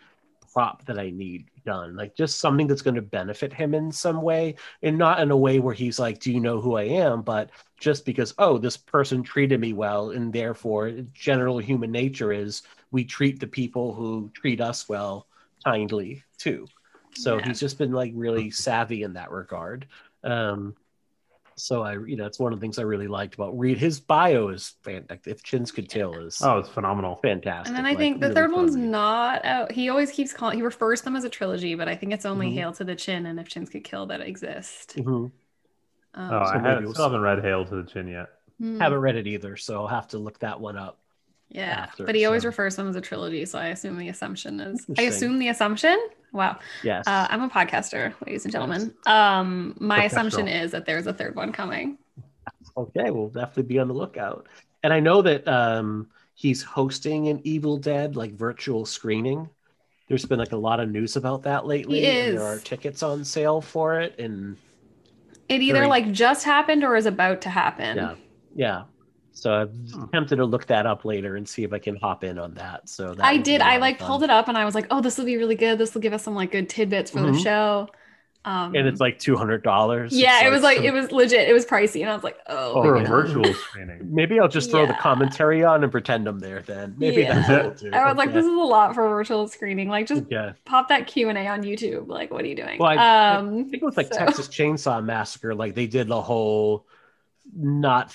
prop that I need done, like just something that's going to benefit him in some way and not in a way where he's like, do you know who I am? But just because, oh, this person treated me well. And therefore, general human nature is we treat the people who treat us well kindly too. So Yeah. he's just been like really savvy in that regard. Um, so I, you know, it's one of the things I really liked about Reed. His bio is fantastic. If Chins could tell, is oh, it's phenomenal. fantastic. And then I like, think the really third fun one's not out. He always keeps calling, he refers to them as a trilogy, but I think it's only Mhm. Hail to the Chin and If Chins Could Kill that exist. Mhm. Um, Oh, So I haven't, we'll still haven't read Hail to the Chin yet. hmm. Haven't read it either, so I'll have to look that one up. Yeah, but he always so. refers to them as a trilogy, so I assume the assumption is. I assume the assumption. Wow, Yes. uh, I'm a podcaster, ladies and gentlemen. Um, my assumption is that there's a third one coming. okay, we'll definitely be on the lookout. And I know that um, he's hosting an Evil Dead like virtual screening. There's been like a lot of news about that lately. He and is. there are tickets on sale for it, and It either Very- like just happened or is about to happen. yeah, yeah. So I'm Hmm. tempted to look that up later and see if I can hop in on that. So that I did. I like fun. pulled it up and I was like, oh, this will be really good. This will give us some like good tidbits for the Mhm. show. Um, and it's like two hundred dollars. yeah, it was like it was legit. It was pricey, and I was like, oh, For a know. virtual screening. Maybe I'll just throw the Yeah. commentary on and pretend I'm there. Then maybe Yeah. that's it. I'll do. I was like, Okay. this is a lot for a virtual screening. Like, just yeah. pop that Q and A on YouTube. Like, what are you doing? Well, I- I um, I think it was like so- Texas Chainsaw Massacre. Like they did the whole not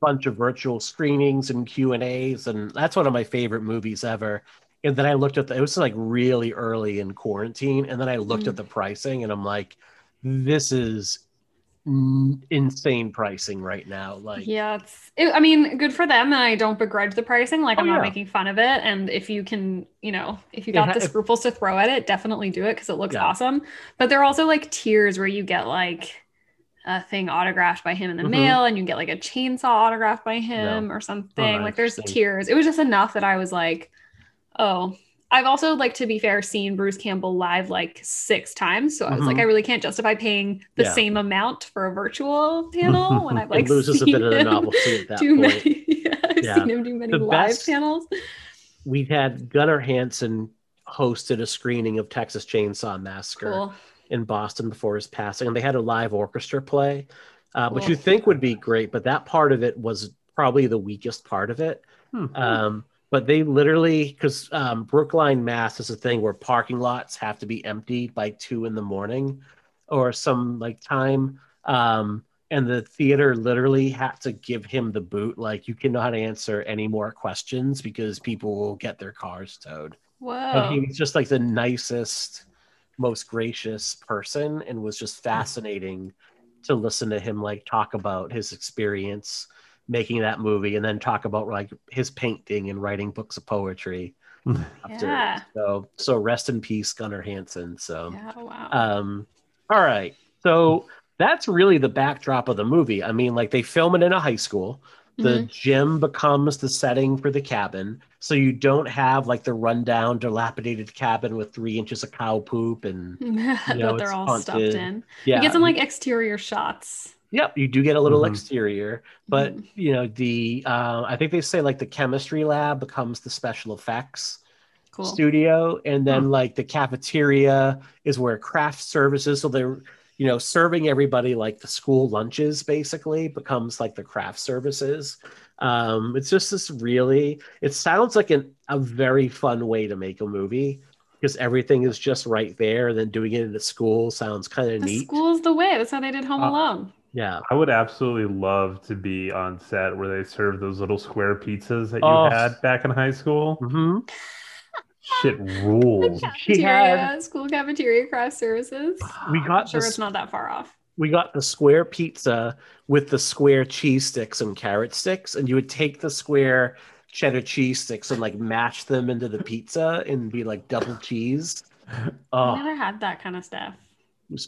bunch of virtual screenings and Q and A's, and that's one of my favorite movies ever. And then I looked at the, it was like really early in quarantine, and then I looked Mm. at the pricing, and I'm like, this is insane pricing right now. Like, Yeah, it's. It, I mean, good for them, and I don't begrudge the pricing. Like, Oh, I'm not yeah. making fun of it. And if you can, you know, if you Yeah, got the if- scruples to throw at it, definitely do it because it looks Yeah. awesome. But there are also like tiers where you get like a thing autographed by him in the Mhm. mail, and you get like a chainsaw autographed by him or something. Oh, like, there's tiers. It was just enough that I was like, oh. I've also, like, to be fair, seen Bruce Campbell live like six times. So I was like, Mhm. I really can't justify paying the Yeah. same amount for a virtual panel when I've like it loses a bit of the novelty at that too point. many. Yeah, I've Yeah. seen him do many The live best- panels. We've had Gunnar Hansen hosted a screening of Texas Chainsaw Massacre. Cool. In Boston before his passing, and they had a live orchestra play, uh, which you think would be great, but that part of it was probably the weakest part of it. Hmm. Um, but they literally, because um, Brookline, Mass is a thing where parking lots have to be empty by two in the morning or some like time. Um, and the theater literally had to give him the boot. Like, you cannot answer any more questions because people will get their cars towed Whoa. and he was just like the nicest most gracious person and was just fascinating to listen to him like talk about his experience making that movie and then talk about like his painting and writing books of poetry after Yeah. so so rest in peace gunnar hansen. So yeah, wow. um all right. So that's really the backdrop of the movie. I mean like they film it in a high school The Mhm. gym becomes the setting for the cabin. So you don't have like the rundown, dilapidated cabin with three inches of cow poop and you know, that they're it's all stuffed in. yeah. You get some like exterior shots. Yep, you do get a little Mhm. exterior, but Mhm. you know the uh, I think they say like the chemistry lab becomes the special effects Cool. studio, and then Huh. like the cafeteria is where craft services. So they're you know serving everybody like the school lunches basically becomes like the craft services. Um, it's just this really. It sounds like an, a very fun way to make a movie because everything is just right there. And then doing it in a school sounds kind of The neat. school's the way. That's how they did Home Uh, Alone. Yeah. I would absolutely love to be on set where they serve those little square pizzas that you Oh. had back in high school. hmm Shit rules. She had- Cafeteria, school cafeteria craft services. We got I'm sure this- it's not that far off. we got the square pizza with the square cheese sticks and carrot sticks, and you would take the square cheddar cheese sticks and like mash them into the pizza and be like double cheese. I Oh, never had that kind of stuff.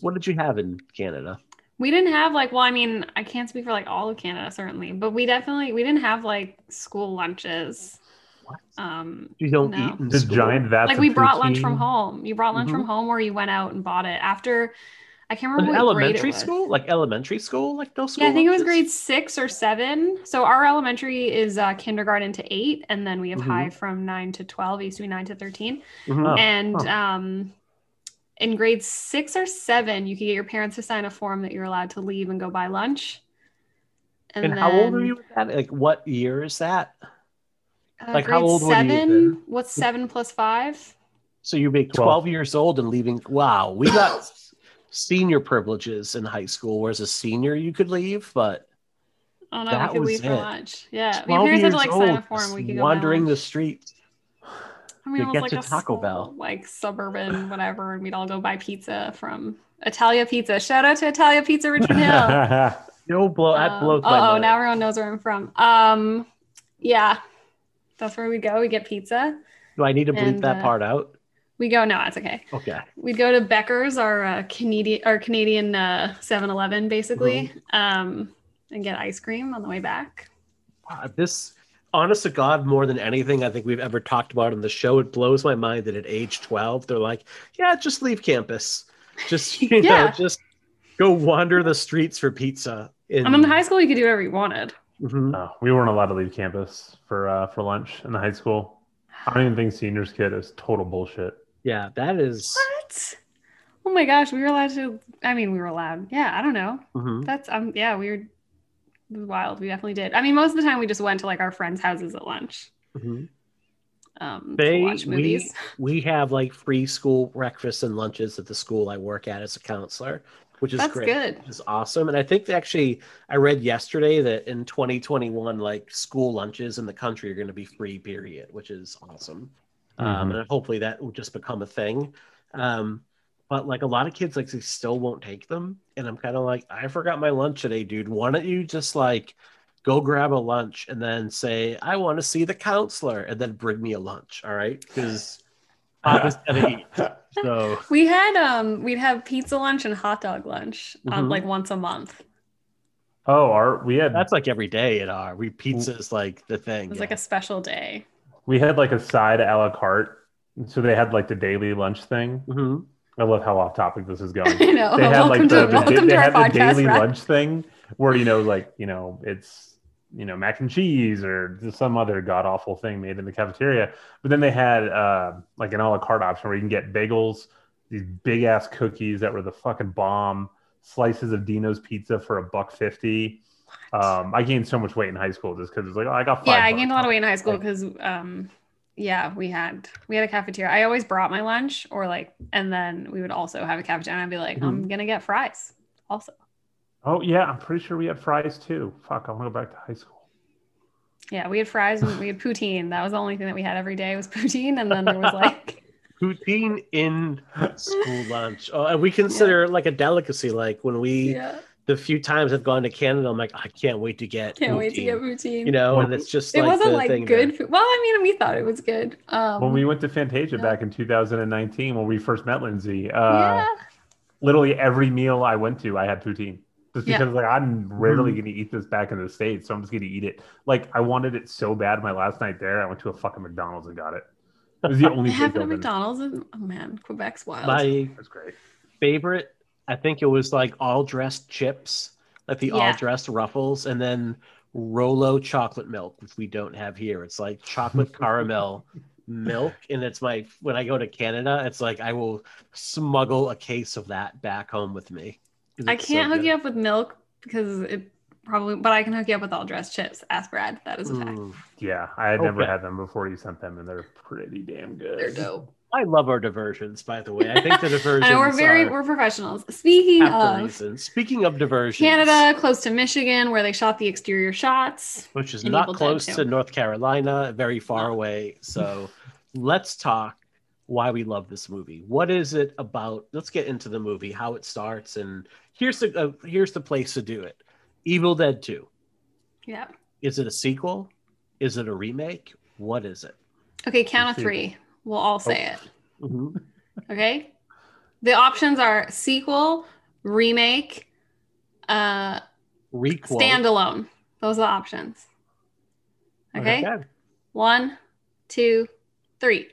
what did you have in Canada? We didn't have like, well, I mean, I can't speak for like all of Canada, certainly, but we definitely we didn't have like school lunches. What? Um, You don't No. eat in The school? giant vats like we brought lunch from home. You brought lunch from Mhm. home, or you went out and bought it after. I can't remember what grade it elementary was. school, like elementary school, like no school. Yeah, I think it was lunches? grade six or seven. So our elementary is uh, kindergarten to eight, and then we have Mhm. high from nine to twelve. It used to be nine to thirteen. Mhm. Oh, and huh. um, in grade six or seven, you could get your parents to sign a form that you're allowed to leave and go buy lunch. And, how old are then, you with that? Like, what year is that? Uh, like, how grade old would you have seven? What's seven plus five? So you make 12. 12 years old and leaving. Wow, we got senior privileges in high school, whereas a senior you could leave, but Oh no, That we could was leave for it. lunch. Yeah, 12 my parents had to years like sign a old, form. We could wandering buy the streets. I mean, it was get like to a Taco small, Bell. like suburban, whatever, and we'd all go buy pizza from Italia Pizza. Shout out to Italia Pizza Richmond Hill. No blow that blows oh, now everyone knows where I'm from. Um, yeah, that's where we go. We get pizza. Do I need to bleep and, that uh, part out? We go. No, it's okay. Okay. We'd go to Becker's, our uh, Canadian, our Canadian uh, 7-Eleven, basically, Mm-hmm. um, and get ice cream on the way back. Wow, this, honest to God, more than anything I think we've ever talked about on the show, it blows my mind that at age 12, they're like, yeah, just leave campus. Just, you know, just go wander the streets for pizza. In, And in high school, you could do whatever you wanted. Mhm. No, we weren't allowed to leave campus for uh, for lunch in the high school. I don't even think seniors kid is total bullshit. Yeah, that is. What? Oh my gosh, we were allowed to. I mean, we were allowed. Yeah, I don't know. Mhm. That's um, yeah, we were wild. We definitely did. I mean, most of the time we just went to like our friends' houses at lunch. Mhm. Um, They, to watch movies. we, we have like free school breakfasts and lunches at the school I work at as a counselor, which is That's great. good. Which is awesome. And I think actually, I read yesterday that in 2021, like school lunches in the country are going to be free, period, which is awesome. Um, Mhm. and hopefully that will just become a thing. Um, but like a lot of kids, like they still won't take them. And I'm kind of like, I forgot my lunch today, dude. Why don't you just like go grab a lunch and then say, I want to see the counselor and then bring me a lunch. All right. Because Papa's gonna eat. So We had um, we'd have pizza lunch and hot dog lunch um, Mhm. like once a month. Oh, our we had that's like every day at our we pizza is like the thing. It was yeah. like a special day. we had like a side a la carte, so they had like the daily lunch thing. Mhm. I love how off topic this is going. I know. They had welcome like to, the, the they had the daily Brad. lunch thing where you know like you know it's you know mac and cheese or some other god awful thing made in the cafeteria. But then they had uh, like an a la carte option where you can get bagels, these big ass cookies that were the fucking bomb, slices of Dino's pizza for a buck fifty. Um, I gained so much weight in high school just because it's like oh, I got five. Yeah, I bucks. gained a lot of weight in high school Like- because um yeah, we had we had a cafeteria. I always brought my lunch or like and then we would also have a cafeteria and I'd be like, I'm Mm-hmm. gonna get fries also. Oh yeah, I'm pretty sure we had fries too. Fuck, I want to go back to high school. Yeah, we had fries and we had poutine. That was the only thing that we had every day was poutine. And then there was like poutine in school lunch. Oh, and we consider it like a delicacy. Like when we yeah, the few times I've gone to Canada, I'm like, I can't wait to get can't wait to get poutine. You know, Well, and it's just it like wasn't the like thing good there. food. Well, I mean, we thought it was good. Um, when we went to Fantasia yeah. back in 2019 when we first met Lindsay, uh, yeah. literally every meal I went to, I had poutine. Just Yeah. because like I'm rarely Mhm. gonna eat this back in the States, so I'm just gonna eat it. Like I wanted it so bad my last night there, I went to a fucking McDonald's and got it. It was the only They place have it at. McDonald's. In, oh man, Quebec's wild. My That's great. favorite, I think it was like all dressed chips, like the Yeah. all dressed ruffles, and then Rolo chocolate milk, which we don't have here. It's like chocolate caramel milk, and it's my when I go to Canada, it's like I will smuggle a case of that back home with me. 'Cause I can't hook good. you up with milk because it probably, but I can hook you up with all dressed chips. Ask Brad. That is a fact. Mm. Yeah, I had never had them before you sent them, and they're pretty damn good. They're dope. I love our diversions, by the way. I think the diversions I know we're very are we're professionals. Speaking of reason. Speaking of diversions, Canada, close to Michigan, where they shot the exterior shots. which is not Evil close to North Carolina, very far No. away. So let's talk why we love this movie. What is it about? Let's get into the movie, how it starts, and here's the uh, here's the place to do it. Evil Dead Two. Yeah. Is it a sequel? Is it a remake? What is it? Okay, count of three. We'll all say it. Mm-hmm. Okay. The options are sequel, remake, uh, Requel. standalone. Those are the options. Okay. One, two, three.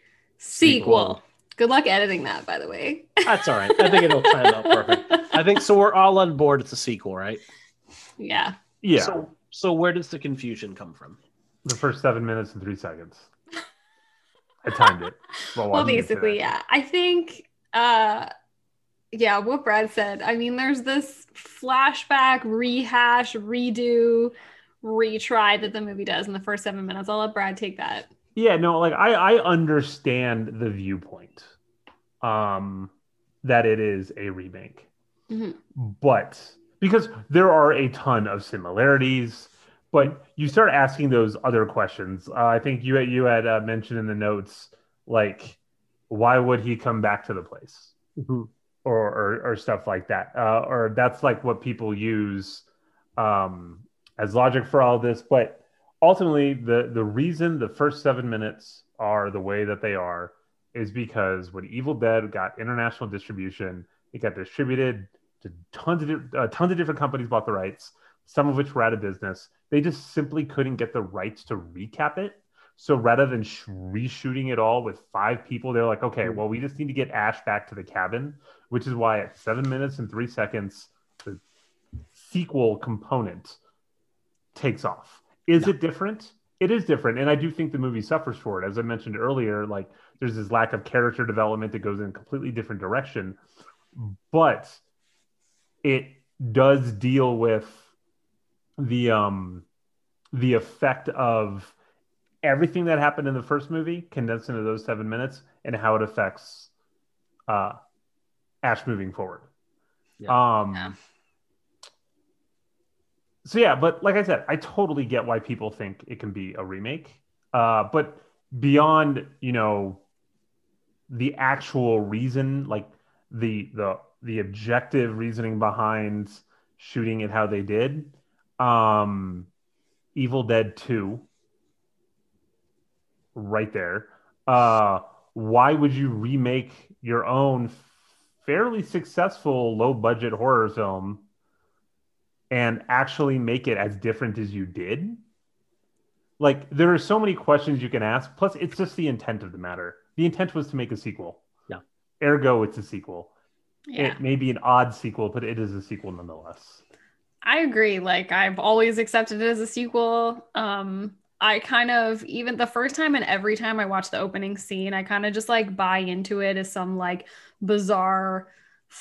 Sequel. Sequel. Good luck editing that, by the way. That's all right. I think it'll plan out perfect. I think so. We're all on board. It's a sequel, right? yeah. Yeah, So, so where does the confusion come from? the first seven minutes and three seconds. I timed it. while Well, watching it basically, yeah. I think, uh, yeah, what Brad said. I mean, there's this flashback, rehash, redo, retry that the movie does in the first seven minutes. I'll let Brad take that. Yeah, no, like I I understand the viewpoint, um, that it is a remake, Mhm. but because there are a ton of similarities, but you start asking those other questions. Uh, I think you you had uh, mentioned in the notes like why would he come back to the place or or, or stuff like that, uh, or that's like what people use um, as logic for all this, but ultimately the the reason the first seven minutes are the way that they are is because when Evil Dead got international distribution, it got distributed to tons of uh, tons of different companies bought the rights, some of which were out of business. They just simply couldn't get the rights to recap it. So rather than sh- reshooting it all with five people, they're like, okay, well, we just need to get Ash back to the cabin, which is why at seven minutes and three seconds, the sequel component takes off. Is it different? It is different, and I do think the movie suffers for it. As I mentioned earlier, like there's this lack of character development that goes in a completely different direction, but it does deal with the um the effect of everything that happened in the first movie condensed into those seven minutes and how it affects uh Ash moving forward. Um Yeah. So yeah, but like I said, I totally get why people think it can be a remake. Uh, but beyond, you know, the actual reason, like the the the objective reasoning behind shooting it how they did, um, Evil Dead Two, right there. Uh, why would you remake your own fairly successful low budget horror film? And actually make it as different as you did like there are so many questions you can ask plus it's just the intent of the matter the intent was to make a sequel Yeah. ergo it's a sequel Yeah. it may be an odd sequel but it is a sequel nonetheless I agree. Like I've always accepted it as a sequel. Um, I kind of even the first time and every time I watch the opening scene, I kind of just like buy into it as some like bizarre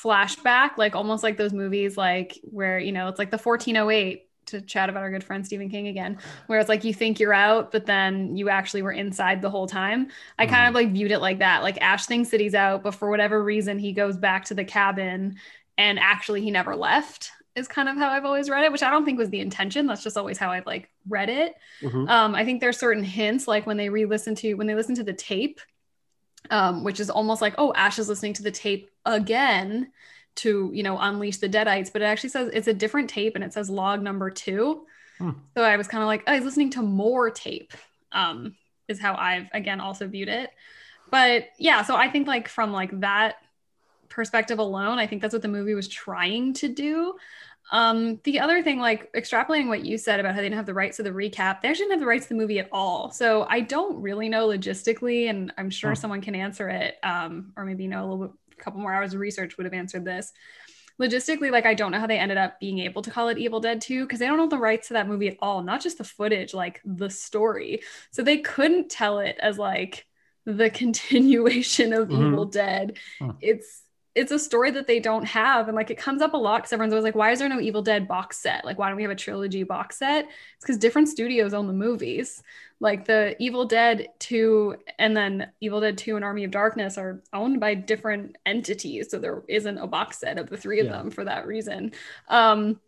flashback, like almost like those movies like where you know it's like the 1408 to chat about our good friend Stephen King again, where it's like you think you're out, but then you actually were inside the whole time. I kind of like viewed it like that. Like Ash thinks that he's out, but for whatever reason, he goes back to the cabin and actually he never left is kind of how I've always read it, which I don't think was the intention. That's just always how I've like read it. Mhm. Um, I think there's certain hints, like when they re-listen to when they listen to the tape, um, which is almost like, oh, Ash is listening to the tape again to you know unleash the deadites, but it actually says it's a different tape and it says log number two. Hmm. So I was kind of like, oh, he's listening to more tape. Um, is how I've again also viewed it. But yeah, so I think like from like that perspective alone, I think that's what the movie was trying to do. Um, the other thing, like extrapolating what you said about how they didn't have the rights to the recap, they actually didn't have the rights to the movie at all. So I don't really know logistically, and I'm sure Huh. someone can answer it, um, or maybe you know a little bit, a couple more hours of research would have answered this. Logistically, like I don't know how they ended up being able to call it Evil Dead 2 because they don't have the rights to that movie at all, not just the footage, like the story. So they couldn't tell it as like the continuation of Mhm. Evil Dead. Huh. It's it's a story that they don't have and like it comes up a lot because everyone's always like why is there no evil dead box set? Like why don't we have a trilogy box set? It's because different studios own the movies. Like the evil dead 2 and then evil dead 2 and army of darkness are owned by different entities so there isn't a box set of the three of Yeah. them for that reason. Um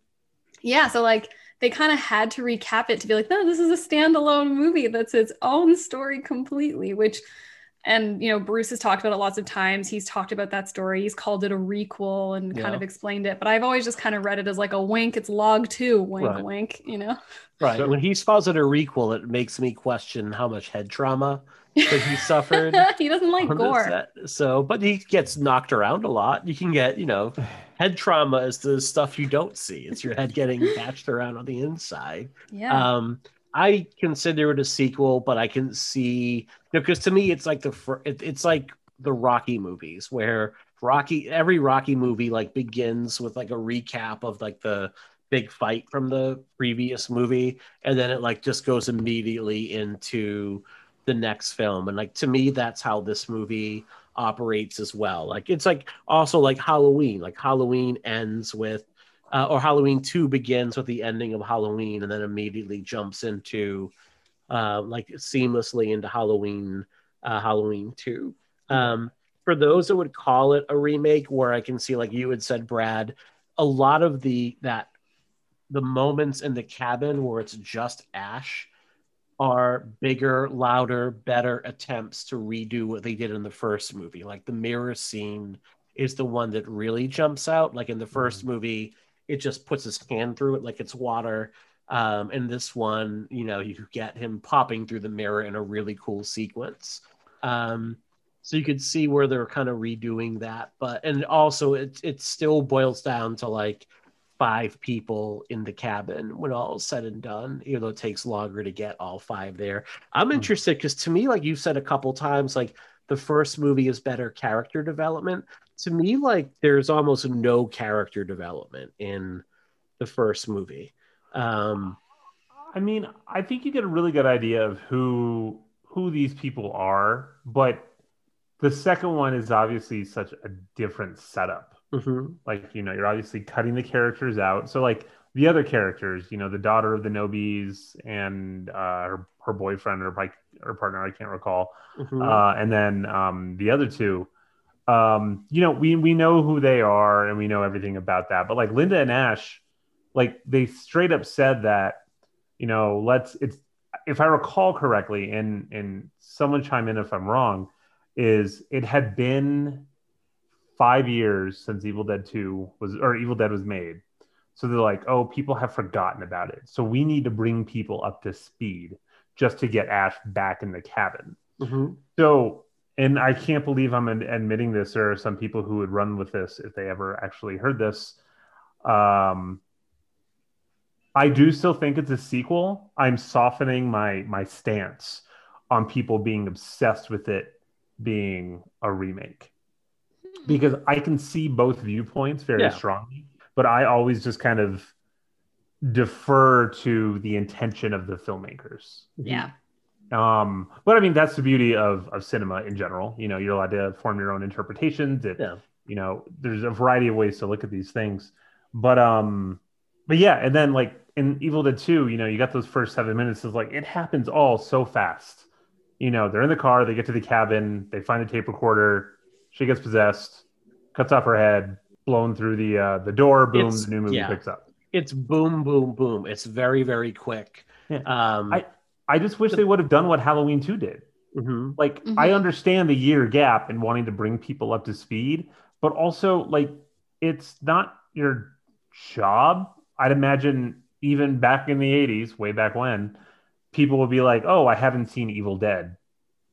yeah so like they kind of had to recap it to be like no this is a standalone movie that's its own story completely which and you know bruce has talked about it lots of times he's talked about that story he's called it a requel and kind of explained it but i've always just kind of read it as like a wink it's log two wink Right. wink you know Right. So- when he calls it a requel, it makes me question how much head trauma that he suffered. he doesn't like gore. So, but he gets knocked around a lot. You can get, you know, head trauma is the stuff you don't see. It's your head getting bashed around on the inside. yeah Um, I consider it a sequel, but I can see because to me it's like the it, it's like the Rocky movies where Rocky every Rocky movie like begins with like a recap of like the big fight from the previous movie and then it like just goes immediately into the next film and like to me that's how this movie operates as well. Like it's like also like halloween like halloween ends with uh, or halloween 2 begins with the ending of halloween and then immediately jumps into uh, like seamlessly into halloween uh, halloween 2 um, for those that would call it a remake where i can see like you had said brad a lot of the that the moments in the cabin where it's just ash are bigger, louder, better attempts to redo what they did in the first movie. Like the mirror scene is the one that really jumps out. Like in the 1st movie, it just puts his hand through it like it's water. Um, in this one, you know, you get him popping through the mirror in a really cool sequence. Um, so you could see where they're kind of redoing that, but and also it it still boils down to like five people in the cabin when all is said and done, even though it takes longer to get all five there. I'm Hmm. interested because to me, like you've said a couple times, like the first movie is better character development. To me, like there's almost no character development in the first movie. Um, I mean, I think you get a really good idea of who who these people are, but the second one is obviously such a different setup. mhm. Like, you know, you're obviously cutting the characters out. So like the other characters, you know, the daughter of the Knowbys and uh, her, her boyfriend or like her partner, I can't recall. Mhm. Uh, and then um, the other two, um, you know, we we know who they are and we know everything about that. But like Linda and Ash, like they straight up said that, you know, let's it's if I recall correctly, and and someone chime in if I'm wrong, is it had been five years since Evil Dead Two was or Evil Dead was made. So they're like, oh, people have forgotten about it. So we need to bring people up to speed just to get Ash back in the cabin. Mhm. So, and I can't believe I'm admitting this. There are some people who would run with this if they ever actually heard this. Um, I do still think it's a sequel. I'm softening my my stance on people being obsessed with it being a remake because I can see both viewpoints very Yeah. strongly, but I always just kind of defer to the intention of the filmmakers. yeah Um, but I mean, that's the beauty of, of cinema in general. You know, you're allowed to form your own interpretations. It, Yeah. You know, there's a variety of ways to look at these things. But um, but yeah, and then like in Evil Dead 2, you know, you got those first seven minutes of like it happens all so fast. You know, they're in the car, they get to the cabin, they find a tape recorder, she gets possessed, cuts off her head, blown through the uh the door, boom, It's- the new movie yeah. picks up. It's boom, boom, boom. It's very, very quick. Yeah. Um, I- I just wish they would have done what Halloween 2 did. mhm. like Mhm. i understand the year gap and wanting to bring people up to speed but also like it's not your job i'd imagine even back in the 80s way back when people would be like oh i haven't seen evil dead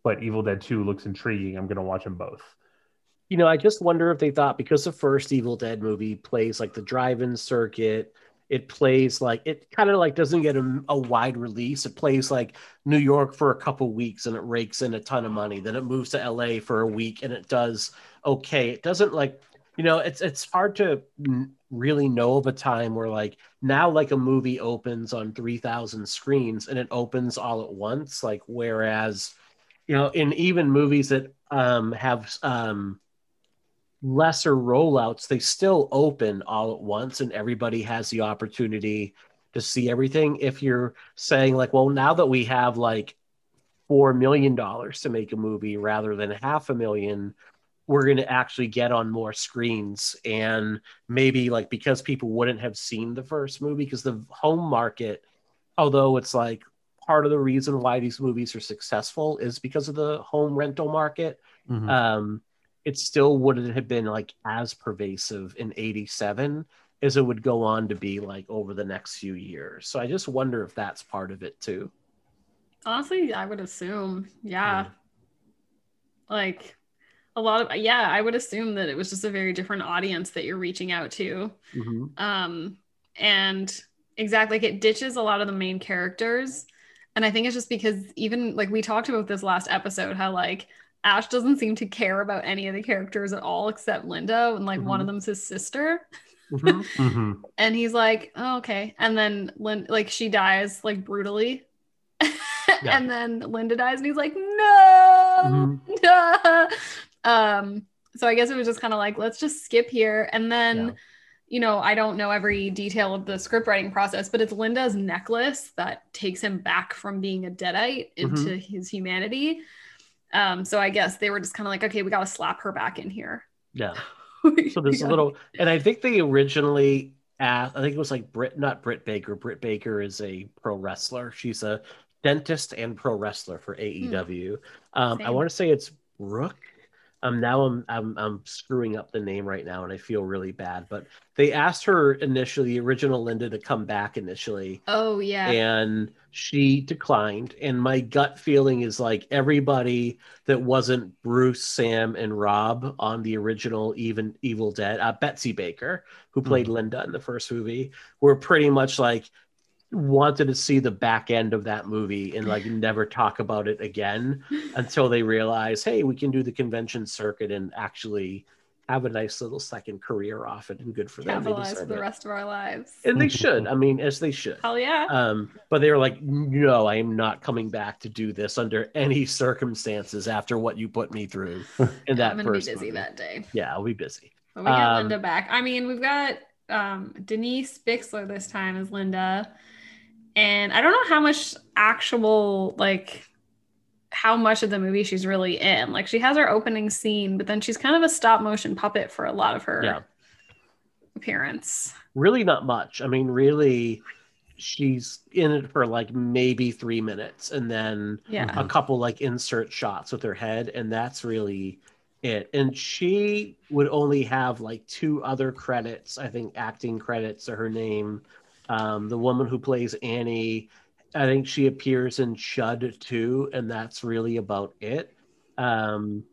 but evil dead 2 looks intriguing i'm going to watch them both you know, I just wonder if they thought because the first Evil Dead movie plays like the drive-in circuit, it plays like it kind of like doesn't get a, a, wide release. It plays like New York for a couple weeks and it rakes in a ton of money. Then it moves to LA for a week and it does okay. It doesn't like you know it's it's hard to really know of a time where like now like a movie opens on 3000 screens and it opens all at once like whereas you know in even movies that um have um lesser rollouts, they still open all at once and everybody has the opportunity to see everything. If you're saying, like, well, now that we have like $4 million to make a movie rather than half a million, we're going to actually get on more screens. And maybe like because people wouldn't have seen the first movie, because the home market, although it's like part of the reason why these movies are successful is because of the home rental market. Mm-hmm. Um, it still wouldn't have been like as pervasive in 87 as it would go on to be like over the next few years. So I just wonder if that's part of it too. Honestly, I would assume, yeah. yeah. Like a lot of yeah, I would assume that it was just a very different audience that you're reaching out to. Mm-hmm. Um and exactly like it ditches a lot of the main characters. And I think it's just because even like we talked about this last episode, how like Ash doesn't seem to care about any of the characters at all except Linda, and like mm-hmm. one of them's his sister. Mm-hmm. And he's like, oh, okay. And then Lynn, like she dies like brutally. yeah. and then Linda dies, and he's like, no, mm-hmm. no. Um, so I guess it was just kind of like, let's just skip here. And then, yeah. you know, I don't know every detail of the script writing process, but it's Linda's necklace that takes him back from being a deadite into mm-hmm. his humanity. Um, so I guess they were just kind of like, okay, we got to slap her back in here. Yeah. so there's a little, and I think they originally asked, I think it was like Britt, not Britt Baker. Britt Baker is a pro wrestler. She's a dentist and pro wrestler for AEW. Hmm. Um, I want to say it's Brooke um now I'm, I'm I'm screwing up the name right now and I feel really bad but they asked her initially the original Linda to come back initially. Oh yeah. And she declined. And my gut feeling is like everybody that wasn't Bruce Sam and Rob on the original even Evil Dead uh, Betsy Baker who played mm-hmm. Linda in the first movie were pretty much like wanted to see the back end of that movie and like never talk about it again until they realize, hey, we can do the convention circuit and actually have a nice little second career off it and good for them. Capitalize for the it. rest of our lives. And they should. I mean, as they should. Hell yeah. Um, but they were like, no, I am not coming back to do this under any circumstances after what you put me through in that I'm gonna be busy movie. that day. Yeah, I'll be busy. But we got um, Linda back. I mean, we've got um, Denise Bixler this time as Linda and I don't know how much actual like how much of the movie she's really in. Like she has her opening scene, but then she's kind of a stop motion puppet for a lot of her yeah. appearance. Really not much. I mean, really she's in it for like maybe 3 minutes and then yeah. a couple like insert shots with her head and that's really it. And she would only have like two other credits, I think acting credits or her name um, the woman who plays Annie, I think she appears in Chud too, and that's really about it. Um,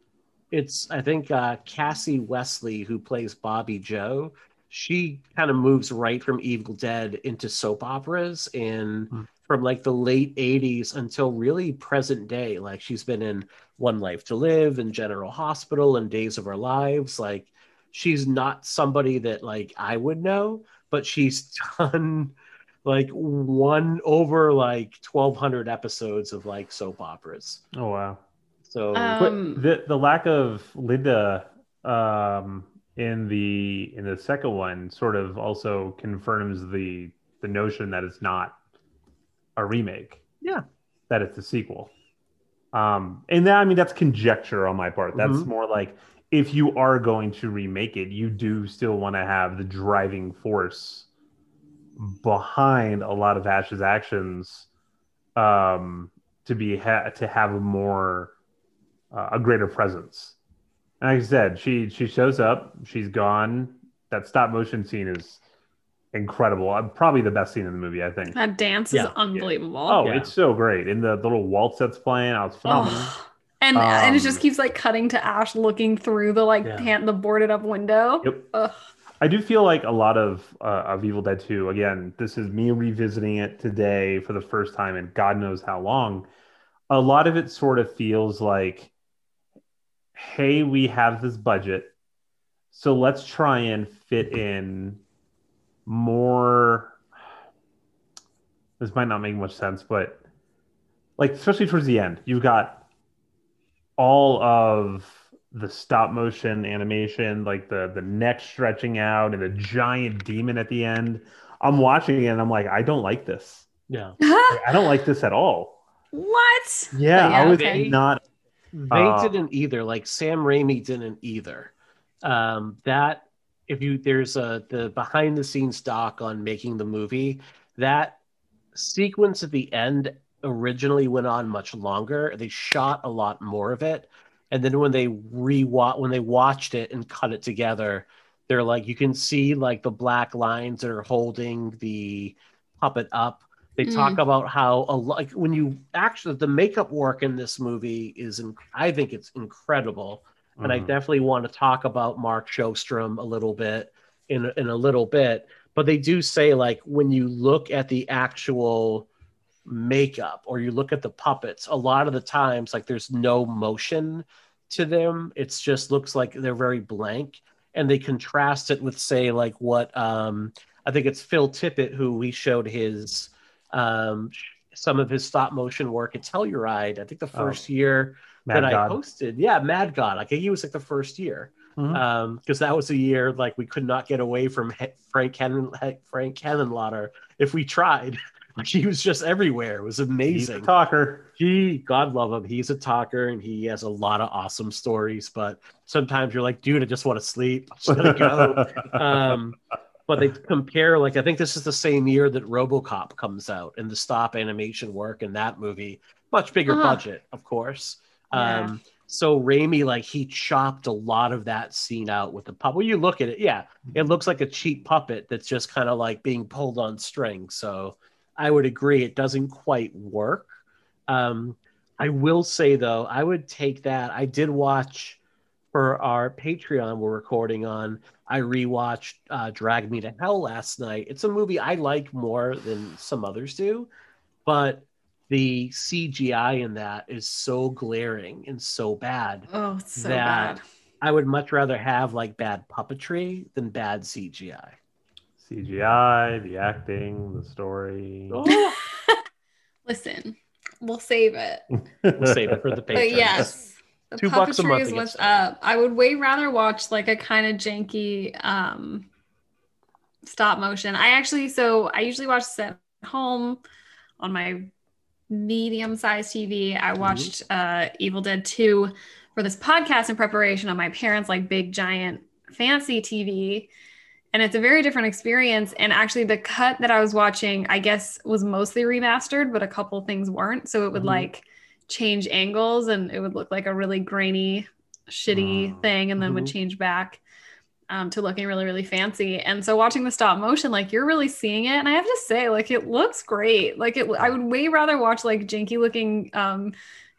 it's I think uh, Kassie Wesley who plays Bobby Joe. She kind of moves right from Evil Dead into soap operas and hmm. from like the late 80s until really present day. Like she's been in One Life to Live and General Hospital and Days of Our Lives. Like she's not somebody that like I would know, but she's done like one over like 1200 episodes of like soap operas. Oh wow. So um, the the lack of Linda um in the in the second one sort of also confirms the the notion that it's not a remake. Yeah. That it's a sequel. Um and that I mean that's conjecture on my part. That's mm-hmm. more like if you are going to remake it, you do still want to have the driving force behind a lot of Ash's actions um, to be ha- to have a more uh, a greater presence. And like I said, she she shows up, she's gone. That stop motion scene is incredible. Uh, probably the best scene in the movie, I think. That dance yeah. is unbelievable. Oh, yeah. it's so great. In the, the little waltz that's playing, I was phenomenal. Oh And and it just Um, keeps like cutting to Ash looking through the like Yeah. the boarded up window. Yep. Ugh. I do feel like a lot of uh, of Evil Dead 2. Again, this is me revisiting it today for the first time in God knows how long. A lot of it sort of feels like, hey, we have this budget, so let's try and fit in more. This might not make much sense, but like especially towards the end, you've got all of the stop motion animation, like the the neck stretching out and the giant demon at the end. I'm watching it and I'm like, I don't like this. Yeah. Like, I don't like this at all. what? Yeah, Yeah, I was okay. not. They Uh, didn't either. Like Sam Raimi didn't either. Um, that if you there's a the behind the scenes doc on making the movie, that sequence at the end originally went on much longer. They shot a lot more of it, and then when they re when they watched it and cut it together, they're like you can see like the black lines that are holding the puppet up. They Mm. talk about how a like when you actually the makeup work in this movie is in, I think it's incredible, and I Mhm. definitely want to talk about Mark Shostrom a little bit in in a little bit. But they do say like when you look at the actual makeup or you look at the puppets, a lot of the times like there's no motion to them. It's just looks like they're very blank, and they contrast it with say like what um, I think it's Phil Tippett who we showed his um, some of his stop motion work at Telluride. I think the Oh. first year Mad that God. I hosted. Yeah, Mad God. I think he was like the first year Mhm. um because that was a year like we could not get away from He- Frank Cannon Frank Henenlotter if we tried. Like he was just everywhere. It was He's a amazing. talker. He, God love him, he's a talker and he has a lot of awesome stories. But sometimes you're like, dude, I just want to sleep. I just gotta go um, but they compare like I think this is the same year that RoboCop comes out and the stop animation work in that movie, much bigger Huh. budget, of course. Yeah. Um, so Raimi like he chopped a lot of that scene out with the puppet. When you look at it, yeah, it looks like a cheap puppet that's just kind of like being pulled on strings. So I would agree it doesn't quite work. Um, I will say though, I would take that. I did watch for our Patreon we're recording on. I rewatched uh, Drag Me to Hell last night. It's a movie I like more than some others do, but the CGI in that is so glaring and so bad. Oh, so That- bad. I would much rather have like bad puppetry than bad CGI. CGI, the acting, the story. Oh, Listen, we'll save it. we'll save it for the Patreon. But yes, the Two bucks a month is what's up. I would way rather watch like a kind of janky um stop motion. I actually so I usually watch this at home on my medium sized TV. I Mm-hmm. watched uh Evil Dead 2 for this podcast in preparation on my parents' like big giant fancy TV. And it's a very different experience. And actually, the cut that I was watching, I guess, was mostly remastered, but a couple things weren't. So it would Mhm. like change angles and it would look like a really grainy, shitty Mm. thing, and then would Mhm. change back um, to looking really, really fancy. And so watching the stop motion, like you're really seeing it. And I have to say, like it looks great. Like it, I would way rather watch like janky looking, um,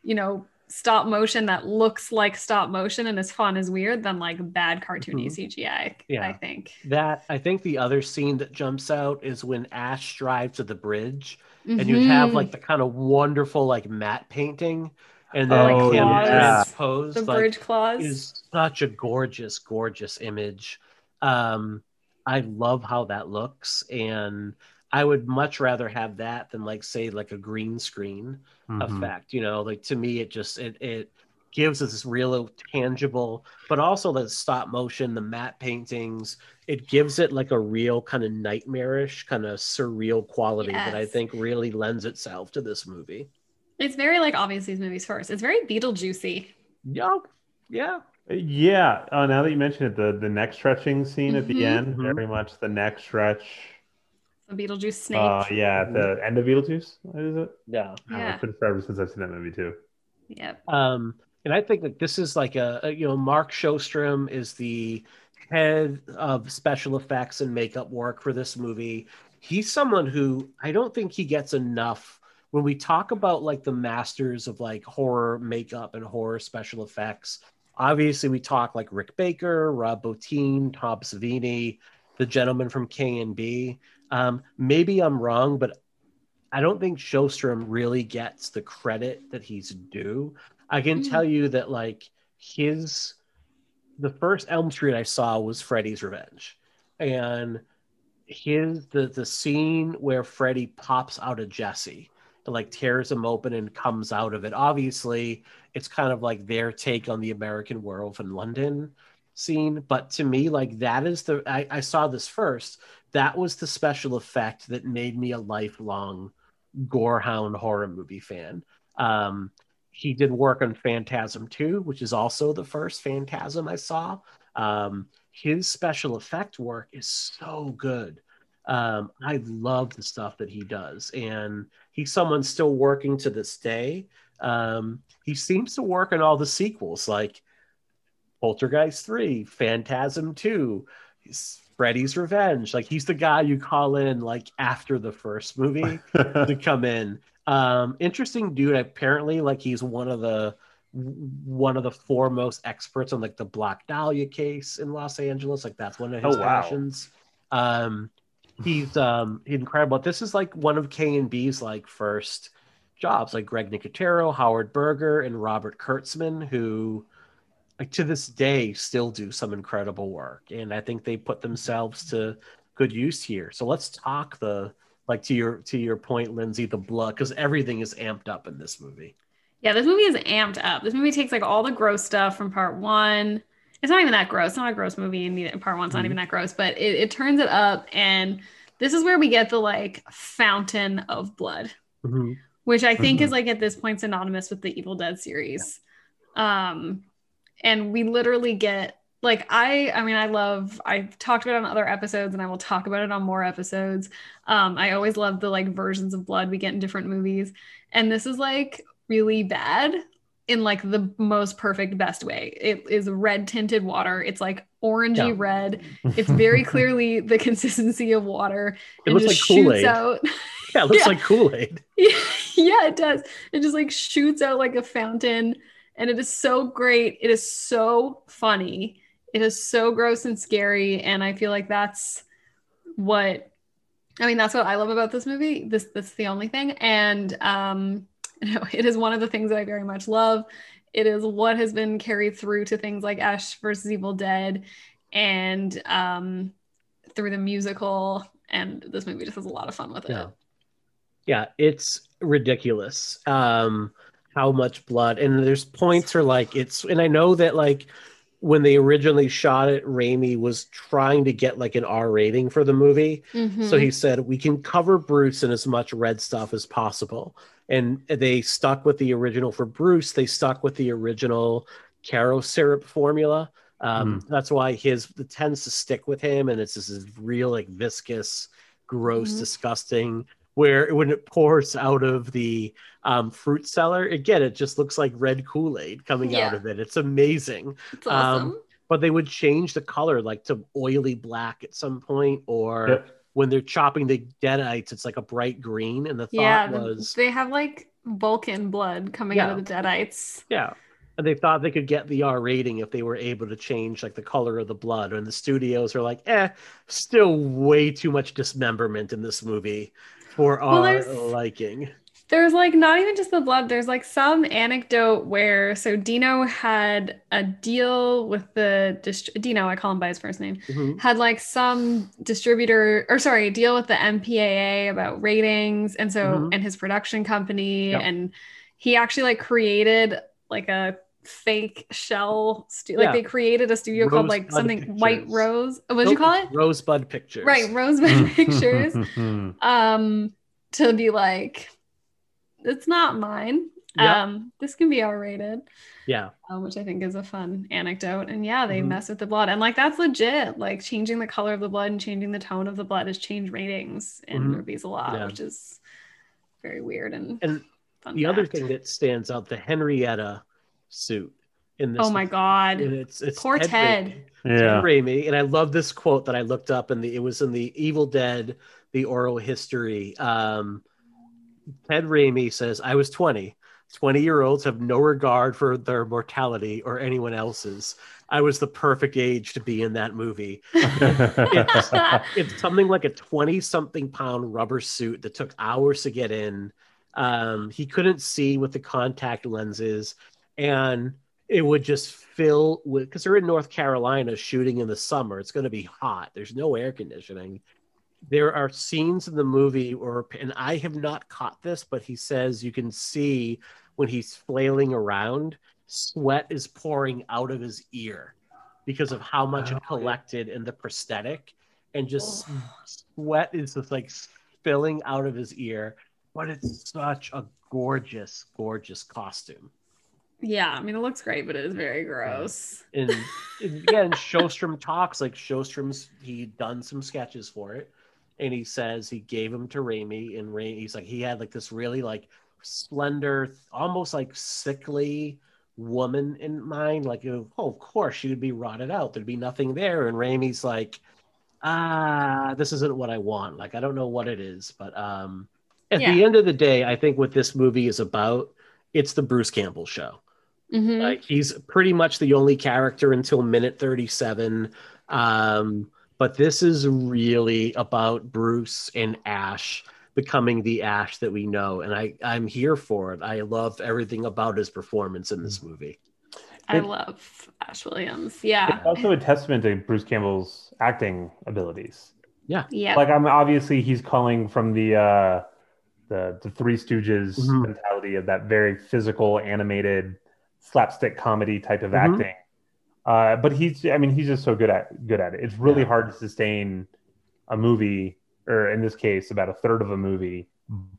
you know, stop motion that looks like stop motion and is fun is weird than like bad cartoony Mhm. CGI. Yeah. I think. That I think the other scene that jumps out is when Ash drives to the bridge and you have Mhm. like the kind of wonderful like matte painting and then Oh, like him yeah. transposed the like, bridge claws. is such a gorgeous, gorgeous image. Um, I love how that looks, and I would much rather have that than like say like a green screen Mhm. effect. You know, like to me, it just it it gives us this real tangible, but also the stop motion, the matte paintings. It gives it like a real kind of nightmarish, kind of surreal quality that I think really lends itself to this movie. it's very like obviously these movies first. It's very Beetlejuicy. Yeah, yeah. Yeah. Oh, now that you mention it, the the neck stretching scene at the Mhm. end, Mhm. very much the neck stretch. The Beetlejuice snake. Uh, yeah, at the end of Beetlejuice. What is it? Yeah. I don't Yeah. It's been forever since I've seen that movie too. yep. Um, and I think that this is like a, a- you know Mark Shostrom is the head of special effects and makeup work for this movie. He's someone who I don't think he gets enough when we talk about like the masters of like horror makeup and horror special effects, obviously we talk like Rick Baker, Rob Bottin, Tom Savini, the gentleman from K and B. Um, maybe I'm wrong, but I don't think Shostrom really gets the credit that he's due. I can Mm. tell you that like his the first Elm Street I saw was Freddy's Revenge. And his the the scene where Freddy pops out of Jesse and like tears him open and comes out of it. Obviously, it's kind of like their take on the American werewolf in London scene. But to me, like that is the I, I saw this first. That was the special effect that made me a lifelong gorehound horror movie fan. Um, he did work on Phantasm 2, which is also the first Phantasm I saw. Um, his special effect work is so good. Um, I love the stuff that he does, and he's someone still working to this day. Um, he seems to work on all the sequels, like Poltergeist 3, Phantasm 2, Freddy's Revenge. Like he's the guy you call in like after the first movie to come in. Um, interesting dude. Apparently, like he's one of the one of the foremost experts on like the Black Dahlia case in Los Angeles. Like that's one of his Oh, wow. passions. Um, he's um incredible. This is like one of K and B's like first jobs, like Greg Nicotero, Howard Berger, and Robert Kurtzman, who like to this day still do some incredible work. And I think they put themselves to good use here. So let's talk the like to your to your point, Lindsay, the blood, because everything is amped up in this movie. Yeah, this movie is amped up. This movie takes like all the gross stuff from part one. It's not even that gross. It's not a gross movie, and part one's not Mhm. even that gross, but it, it turns it up. And this is where we get the like fountain of blood, which I think is like at this point synonymous with the Evil Dead series. Um, and we literally get like I I mean I love I've talked about it on other episodes and I will talk about it on more episodes. Um, I always love the like versions of blood we get in different movies, and this is like really bad in like the most perfect best way. It is red tinted water. It's like orangey Yeah. red. It's very clearly the consistency of water. It looks like Kool-Aid. shoots out. Yeah, it looks Yeah. like Kool-Aid. yeah, it does. It just like shoots out like a fountain and it is so great. It is so funny. It is so gross and scary and I feel like that's what I mean that's what I love about this movie. This this is the only thing and um you know, it is one of the things that I very much love. It is what has been carried through to things like Ash versus Evil Dead and um through the musical and this movie just has a lot of fun with it. Yeah. Yeah, it's ridiculous. Um how much blood and there's points are like it's and I know that like when they originally shot it, Raimi was trying to get like an R rating for the movie. So Mhm. he said, we can cover Bruce in as much red stuff as possible. And they stuck with the original for Bruce. They stuck with the original Karo syrup formula. Um, That's why his it tends to stick with him. And it's this real, like viscous, gross, Mhm. disgusting. Where when it pours out of the um, fruit cellar, again, it just looks like red Kool Aid coming out of it. It's amazing It's awesome. um, but they would change the color like to oily black at some point or Yep. when they're chopping the deadites it's like a bright green and the thought yeah, was they have like Vulcan blood coming out of the Deadites. yeah and they thought they could get the r rating if they were able to change like the color of the blood and the studios are like eh still way too much dismemberment in this movie for Well, our liking There's like not even just the blood, there's like some anecdote where so Dino had a deal with the dist- Dino, I call him by his first name, Mhm. had like some distributor or sorry, deal with the MPAA about ratings and so Mhm. and his production company Yep. and he actually like created like a fake shell stu- like Yeah. they created a studio called like Rosebud something White Rose. What did you call it? rosebud pictures Right, Rosebud Pictures. um to be like it's not mine Yep. um this can be r-rated yeah um, which i think is a fun anecdote and yeah they Mhm. mess with the blood and like that's legit like changing the color of the blood and changing the tone of the blood has changed ratings in Mhm. movies a lot Yeah. which is very weird and, and fun the other thing that stands out the henrietta suit in this oh my god and it's it's Poor Ted Ted. Raimi. Yeah. Ted Raimi, and I love this quote that I looked up, and the it was in the Evil Dead, the oral history. Um, Ted Raimi says, I was 20. 20 year olds have no regard for their mortality or anyone else's. I was the perfect age to be in that movie. it's, it's something like a 20 something pound rubber suit that took hours to get in. Um, he couldn't see with the contact lenses, and it would just fill with because they're in North Carolina shooting in the summer. It's going to be hot. There's no air conditioning. There are scenes in the movie, or and I have not caught this, but he says you can see when he's flailing around, sweat is pouring out of his ear because of how much Oh, it yeah. collected in the prosthetic, and just sweat is just like spilling out of his ear. But it's such a gorgeous, gorgeous costume. Yeah, I mean, it looks great, but it is very gross. And, and again, Shostrom talks like Shostrom's he done some sketches for it, and he says he gave him to Raimi, and Raimi he's like he had like this really like slender, almost like sickly woman in mind. Like, oh, of course she would be rotted out. There'd be nothing there. And Raimi's like, ah, this isn't what I want. Like, I don't know what it is, but um, at the end of the day, I think what this movie is about, it's the Bruce Campbell show. Mhm. Like he's pretty much the only character until minute 37. Um, but this is really about Bruce and Ash becoming the Ash that we know. And I, I'm here for it. I love everything about his performance in this movie. I It- love Ash Williams. Yeah. It's also a testament to Bruce Campbell's acting abilities. Yeah. Yeah. Like I'm obviously he's calling from the uh the the Three Stooges Mhm. mentality of that very physical, animated, slapstick comedy type of Mhm. acting. Uh, but he's I mean he's just so good at good at it. It's really Yeah. hard to sustain a movie, or in this case, about a third of a movie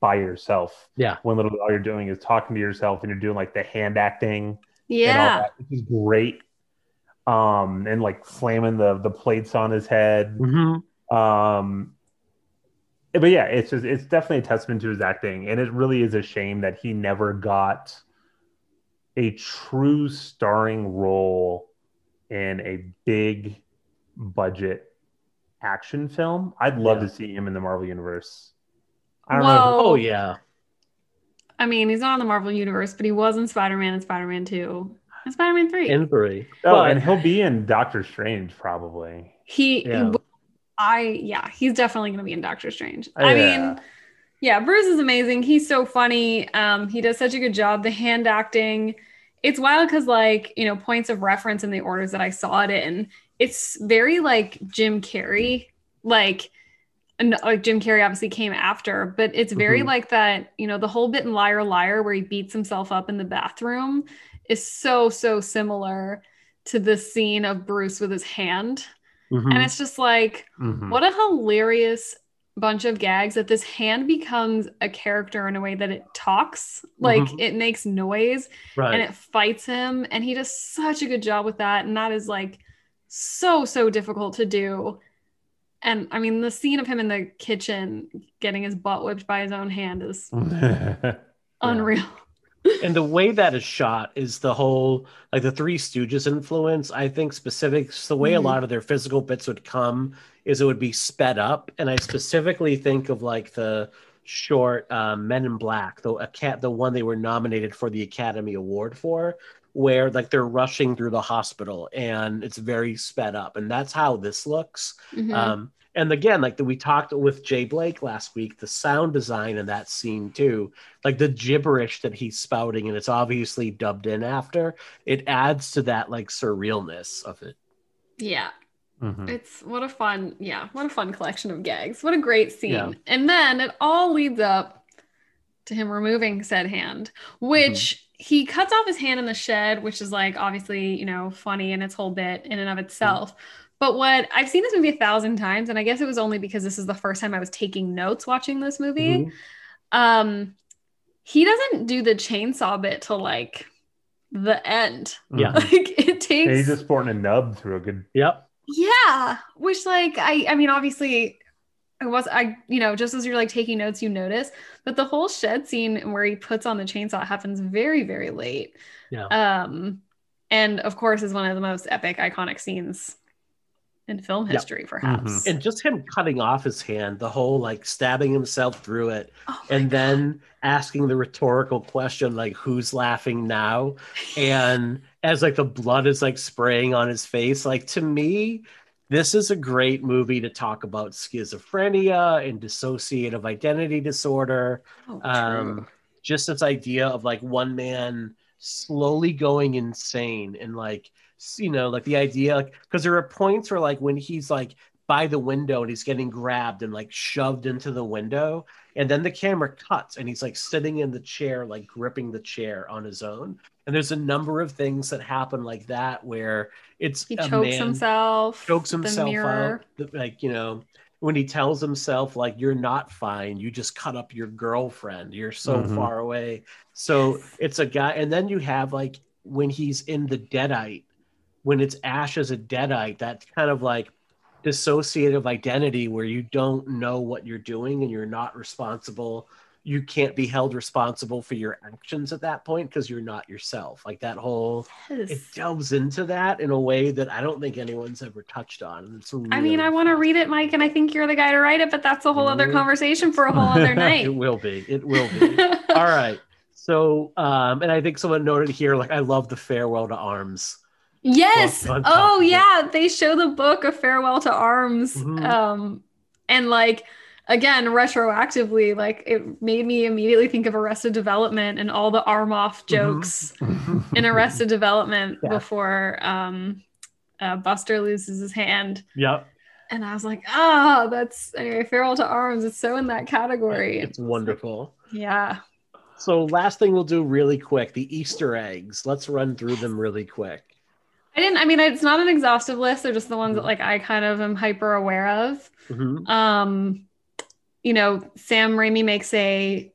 by yourself. Yeah. When literally all you're doing is talking to yourself and you're doing like the hand acting Yeah. that, which is great. Um, and like slamming the the plates on his head. Um, but yeah, it's just it's definitely a testament to his acting, and it really is a shame that he never got a true starring role in a big budget action film. I'd love Yeah. to see him in the Marvel universe. I don't Well, Oh, yeah. I mean, he's not in the Marvel universe, but he was in Spider Man and Spider Man 2 and Spider Man 3. In three. Oh, But- and he'll be in Doctor Strange probably. he, Yeah. I, yeah, he's definitely going to be in Doctor Strange. Oh, I yeah. mean, yeah, Bruce is amazing. He's so funny. Um, he does such a good job. The hand acting, it's wild because, like, you know, points of reference in the orders that I saw it in, it's very like Jim Carrey, like, and like Jim Carrey obviously came after, but it's very Mhm. like that, you know, the whole bit in Liar Liar where he beats himself up in the bathroom is so, so similar to the scene of Bruce with his hand. Mhm. And it's just like, Mhm. what a hilarious bunch of gags that this hand becomes a character in a way that it talks, like Mhm. it makes noise right. and it fights him. And he does such a good job with that. And that is like so, so difficult to do. And I mean, the scene of him in the kitchen getting his butt whipped by his own hand is unreal. And the way that is shot is the whole like the three stooges influence i think specific the way Mhm. a lot of their physical bits would come is it would be sped up and i specifically think of like the short um, men in black the a cat the one they were nominated for the academy award for where like they're rushing through the hospital and it's very sped up and that's how this looks Mhm. um, and again, like the, we talked with Jay Blake last week, the sound design in that scene too, like the gibberish that he's spouting, and it's obviously dubbed in after, it adds to that like surrealness of it. yeah. Mhm. It's what a fun, yeah, what a fun collection of gags. What a great scene. Yeah. And then it all leads up to him removing said hand, which he cuts off his hand in the shed, which is like obviously, you know, funny in its whole bit in and of itself. But what I've seen this movie a thousand times, and I guess it was only because this is the first time I was taking notes watching this movie. Mhm. Um, he doesn't do the chainsaw bit till like the end. Yeah. Like it takes And he's just sporting a nub through a good. Yep. yeah, which like I I mean obviously I was I you know just as you're like taking notes you notice, but the whole shed scene where he puts on the chainsaw happens very very late. Yeah. Um and of course is one of the most epic iconic scenes in film Yep. history, perhaps. and just him cutting off his hand, the whole like stabbing himself through it, Oh and God. then asking the rhetorical question like who's laughing now and as like the blood is like spraying on his face like to me this is a great movie to talk about schizophrenia and dissociative identity disorder Oh, um just this idea of like one man slowly going insane and like s- you know like the idea like because there are points where like when he's like by the window and he's getting grabbed and like shoved into the window and then the camera cuts and he's like sitting in the chair like gripping the chair on his own and there's a number of things that happen like that where it's he a chokes man himself. chokes with the himself out th- like you know when he tells himself like you're not fine you just cut up your girlfriend you're so Mhm. far away so Yes. it's a guy and then you have like when he's in the deadite when it's ash as a deadite that kind of like dissociative identity where you don't know what you're doing and you're not responsible you can't be held responsible for your actions at that point because you're not yourself like that whole it delves into that in a way that I don't think anyone's ever touched on. And It's I mean, I want to read it, Mike, and I think you're the guy to write it, but that's a whole other Mhm. conversation for a whole other night. It will be. It will be. All right. So, um, and I think someone noted here, like, I love the farewell to arms. Yes. Oh yeah, they show the book of Farewell to Arms. Mhm. Um and like again retroactively like it made me immediately think of Arrested Development and all the arm off jokes in Arrested Development Yeah. before um uh, Buster loses his hand. Yep. And I was like, "Ah, that's anyway, Farewell to Arms. It's so in that category." It's wonderful. Yeah. So, last thing we'll do really quick the Easter eggs. Let's run through them really quick. I didn't I mean it's not an exhaustive list. They're just the ones that like I kind of am hyper aware of. Mhm. um you know sam raimi makes a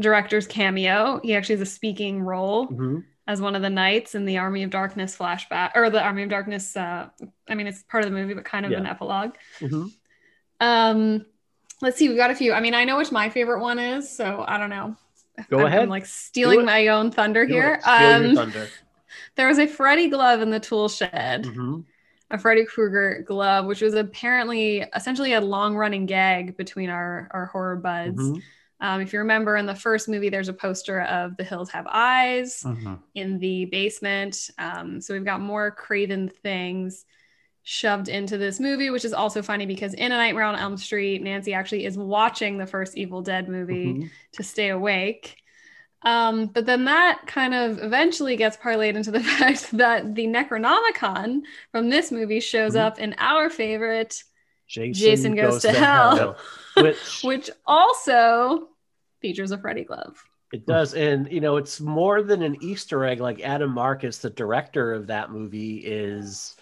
director's cameo he actually has a speaking role Mhm. as one of the knights in the army of darkness flashback or the army of darkness uh i mean it's part of the movie but kind of Yeah. an epilogue Mhm. um let's see we've got a few i mean i know which my favorite one is so i don't know Go I'm, ahead. I'm like stealing my own thunder Do here it. Steal your um thunder. There was a freddy glove in the tool shed Mhm. a Freddy Krueger glove, which was apparently essentially a long running gag between our, our horror buds. Mhm. Um, if you remember in the first movie, there's a poster of The Hills Have Eyes Mhm. in the basement. Um, so we've got more Craven things shoved into this movie, which is also funny because in A Nightmare on Elm Street, Nancy actually is watching the first Evil Dead movie Mhm. to stay awake. Um, but then that kind of eventually gets parlayed into the fact that the Necronomicon from this movie shows Mhm. up in our favorite, Jason, Jason Goes to Hell. Which which also features a Freddy glove. It does, and you know, it's more than an Easter egg. Like Adam Marcus, the director of that movie, is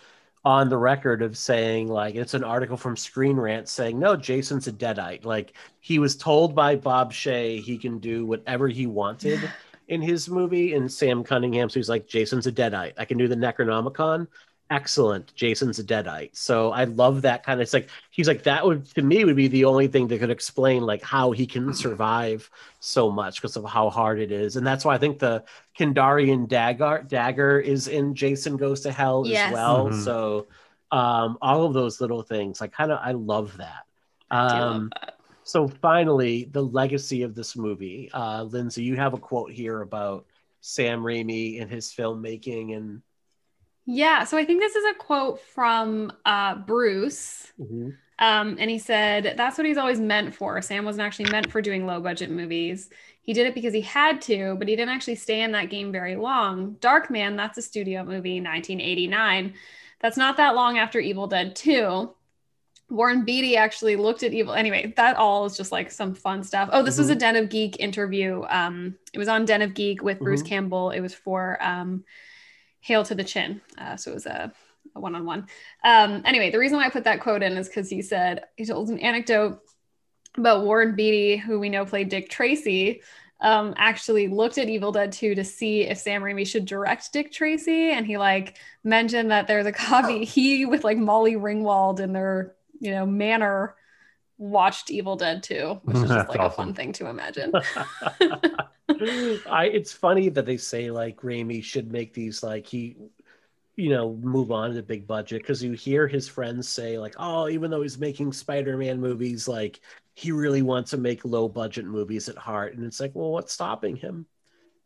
on the record of saying, like, it's an article from Screen Rant saying, no, Jason's a deadite. Like he was told by Bob Shaye he can do whatever he wanted in his movie, and Sam Cunningham, so he's like, Jason's a deadite. I can do the Necronomicon. Excellent. Jason's a deadite. So I love that kind of. It's like he's like that would to me would be the only thing that could explain like how he can survive so much because of how hard it is, and that's why I think the Kandarian dagger dagger is in Jason Goes to Hell Yes. as well. Mhm. So um, all of those little things, I kind of I love that. I love Um, that. so finally, the legacy of this movie, uh, Lindsay, you have a quote here about Sam Raimi and his filmmaking and. Yeah, so I think this is a quote from uh, Bruce. Um, and he said, That's what he's always meant for. Sam wasn't actually meant for doing low budget movies. He did it because he had to, but he didn't actually stay in that game very long. Darkman, that's a studio movie, 1989. That's not that long after Evil Dead 2. Warren Beatty actually looked at Evil. Anyway, that all is just like some fun stuff. Oh, this was a Den of Geek interview. Um, it was on Den of Geek with Bruce Mhm. Campbell. It was for um, Hail to the Chin. Uh, so it was a a one-on-one. Um, anyway, the reason why I put that quote in is because he said he told an anecdote about Warren Beatty, who we know played Dick Tracy, um, actually looked at Evil Dead 2 to see if Sam Raimi should direct Dick Tracy, and he like mentioned that there's a copy he with like Molly Ringwald in their you know manor watched Evil Dead 2, which is just like a fun thing to imagine. I it's funny that they say like Raimi should make these like he you know, move on to big budget because you hear his friends say, like, oh, even though he's making Spider Man movies, like, he really wants to make low budget movies at heart. And it's like, well, what's stopping him?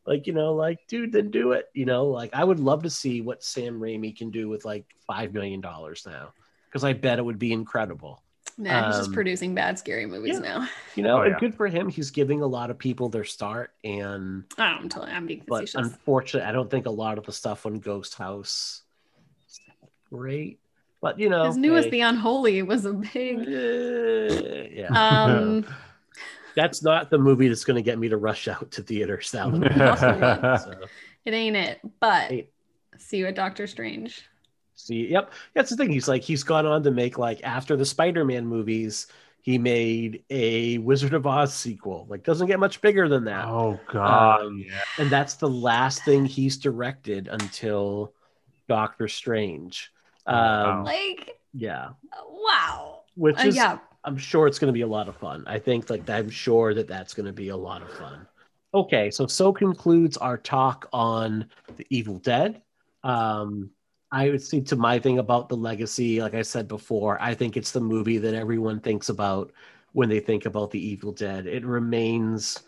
Like, you know, like, dude, then do it. You know, like, I would love to see what Sam Raimi can do with like $5 million now because I bet it would be incredible. Nah, he's just Um, producing bad, scary movies yeah. now. You know, Oh, and yeah. good for him. He's giving a lot of people their start. And, I don't, I'm totally, I'm being but facetious. unfortunately, I don't think a lot of the stuff on Ghost House is great. But, you know, His newest, hey, The Unholy, was a big. eh, yeah. Um, that's not the movie that's going to get me to rush out to theaters now. so, it ain't it, but Hey. see you at Doctor Strange. See, yep, that's the thing. He's like he's gone on to make like after the Spider-Man movies, he made a Wizard of Oz sequel. Like doesn't get much bigger than that, oh god. Um, yeah. and that's the last thing he's directed until Doctor Strange. Um, Wow. Like, Yeah, wow. which Uh, is yeah, I'm sure it's going to be a lot of fun. I think like I'm sure that that's going to be a lot of fun. Okay, so so concludes our talk on the Evil Dead. Um, I would see to my thing about the legacy. Like I said before, I think it's the movie that everyone thinks about when they think about the Evil Dead. It remains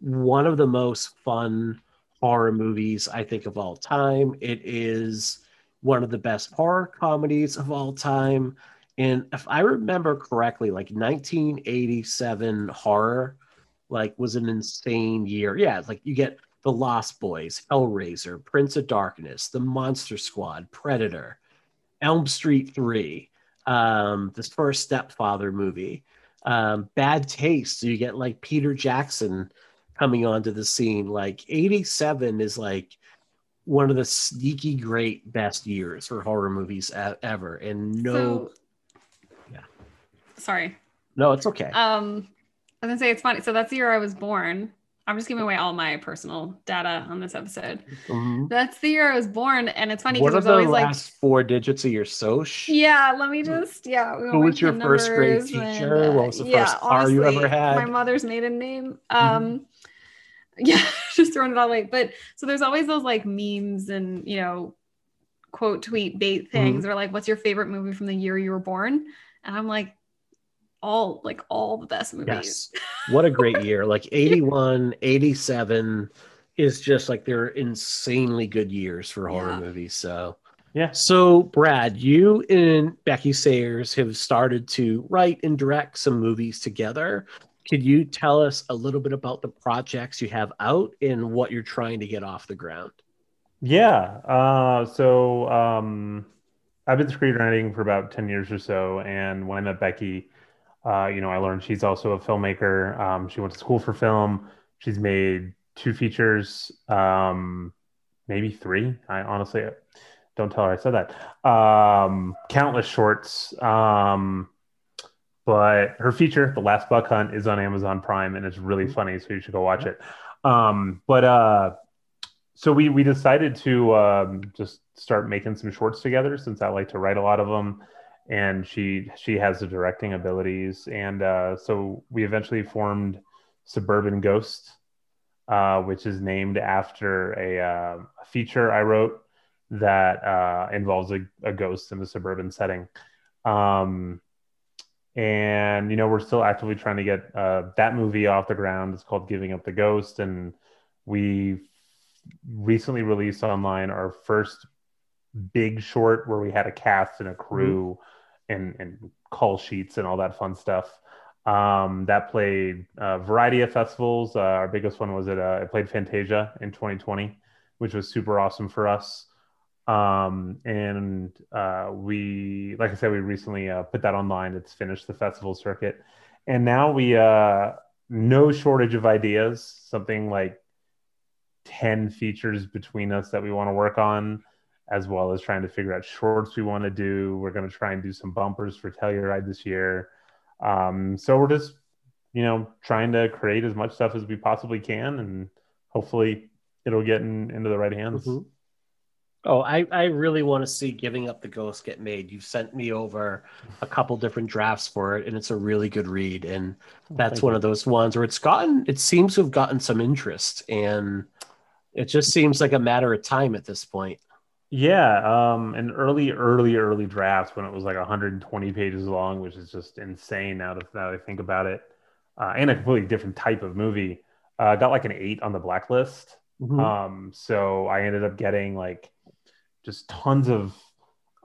one of the most fun horror movies I think of all time. It is one of the best horror comedies of all time. And if I remember correctly, like 1987 horror, like was an insane year. Yeah, it's like you get The Lost Boys, Hellraiser, Prince of Darkness, The Monster Squad, Predator, Elm Street 3, um, this first Stepfather movie, um, Bad Taste. So you get like Peter Jackson coming onto the scene. Like 87 is like one of the sneaky great best years for horror movies ever. And no, So, Yeah. Sorry. no, it's okay. Um, I was gonna say it's funny. So that's the year I was born. I'm just giving away all my personal data on this episode. Mhm. That's the year I was born, and it's funny What because the always last four digits of your soch? yeah. Let me just, yeah. we Who was your first grade numbers and, teacher? What was the first car you ever had? Mm-hmm. My mother's maiden name. Um, yeah, just throwing it all away. But so there's always those like memes and you know, quote tweet bait Mm-hmm. things. Or like, what's your favorite movie from the year you were born? And I'm like, all like all the best movies. Yes. What a great year. Like 81, 87 is just like they're insanely good years for horror Yeah. movies. So, Yeah. so Brad, you and Becky Sayers have started to write and direct some movies together. Could you tell us a little bit about the projects you have out and what you're trying to get off the ground? Yeah. Uh, so um, I've been screenwriting for about 10 years or so. And when I met Becky, uh, you know, I learned she's also a filmmaker. Um, she went to school for film. She's made two features, um, maybe three. I honestly don't tell her I said that. Um, countless shorts. Um, but her feature, The Last Buck Hunt, is on Amazon Prime and it's really funny. So you should go watch it. Um, but uh, so we we decided to um, just start making some shorts together since I like to write a lot of them, and she she has the directing abilities, and uh, so we eventually formed Suburban Ghost, uh, which is named after a, uh, a feature I wrote that uh, involves a, a ghost in a suburban setting. Um, and you know we're still actively trying to get uh, that movie off the ground. It's called Giving Up the Ghost, and we recently released online our first big short where we had a cast and a crew and and call sheets and all that fun stuff. Um, that played a variety of festivals. Uh, our biggest one was at uh, it played Fantasia in 2020, which was super awesome for us. Um, and uh, we, like I said, we recently uh, put that online. It's finished the festival circuit, and now we uh, no shortage of ideas. Something like 10 features between us that we want to work on, as well as trying to figure out shorts we want to do. We're going to try and do some bumpers for Telluride this year. Um, so we're just, you know, trying to create as much stuff as we possibly can, and hopefully it'll get in, into the right hands. Mhm. Oh, I, I really want to see Giving Up the Ghost get made. You've sent me over a couple different drafts for it, and it's a really good read. And that's thank one you. of those ones where it's gotten, it seems to have gotten some interest, and it just seems like a matter of time at this point. Yeah, um, an early, early, early draft when it was like 120 pages long, which is just insane now, to, now that I think about it. Uh, and a completely different type of movie. Uh, got like an eight on the blacklist. Mhm. Um, so I ended up getting like just tons of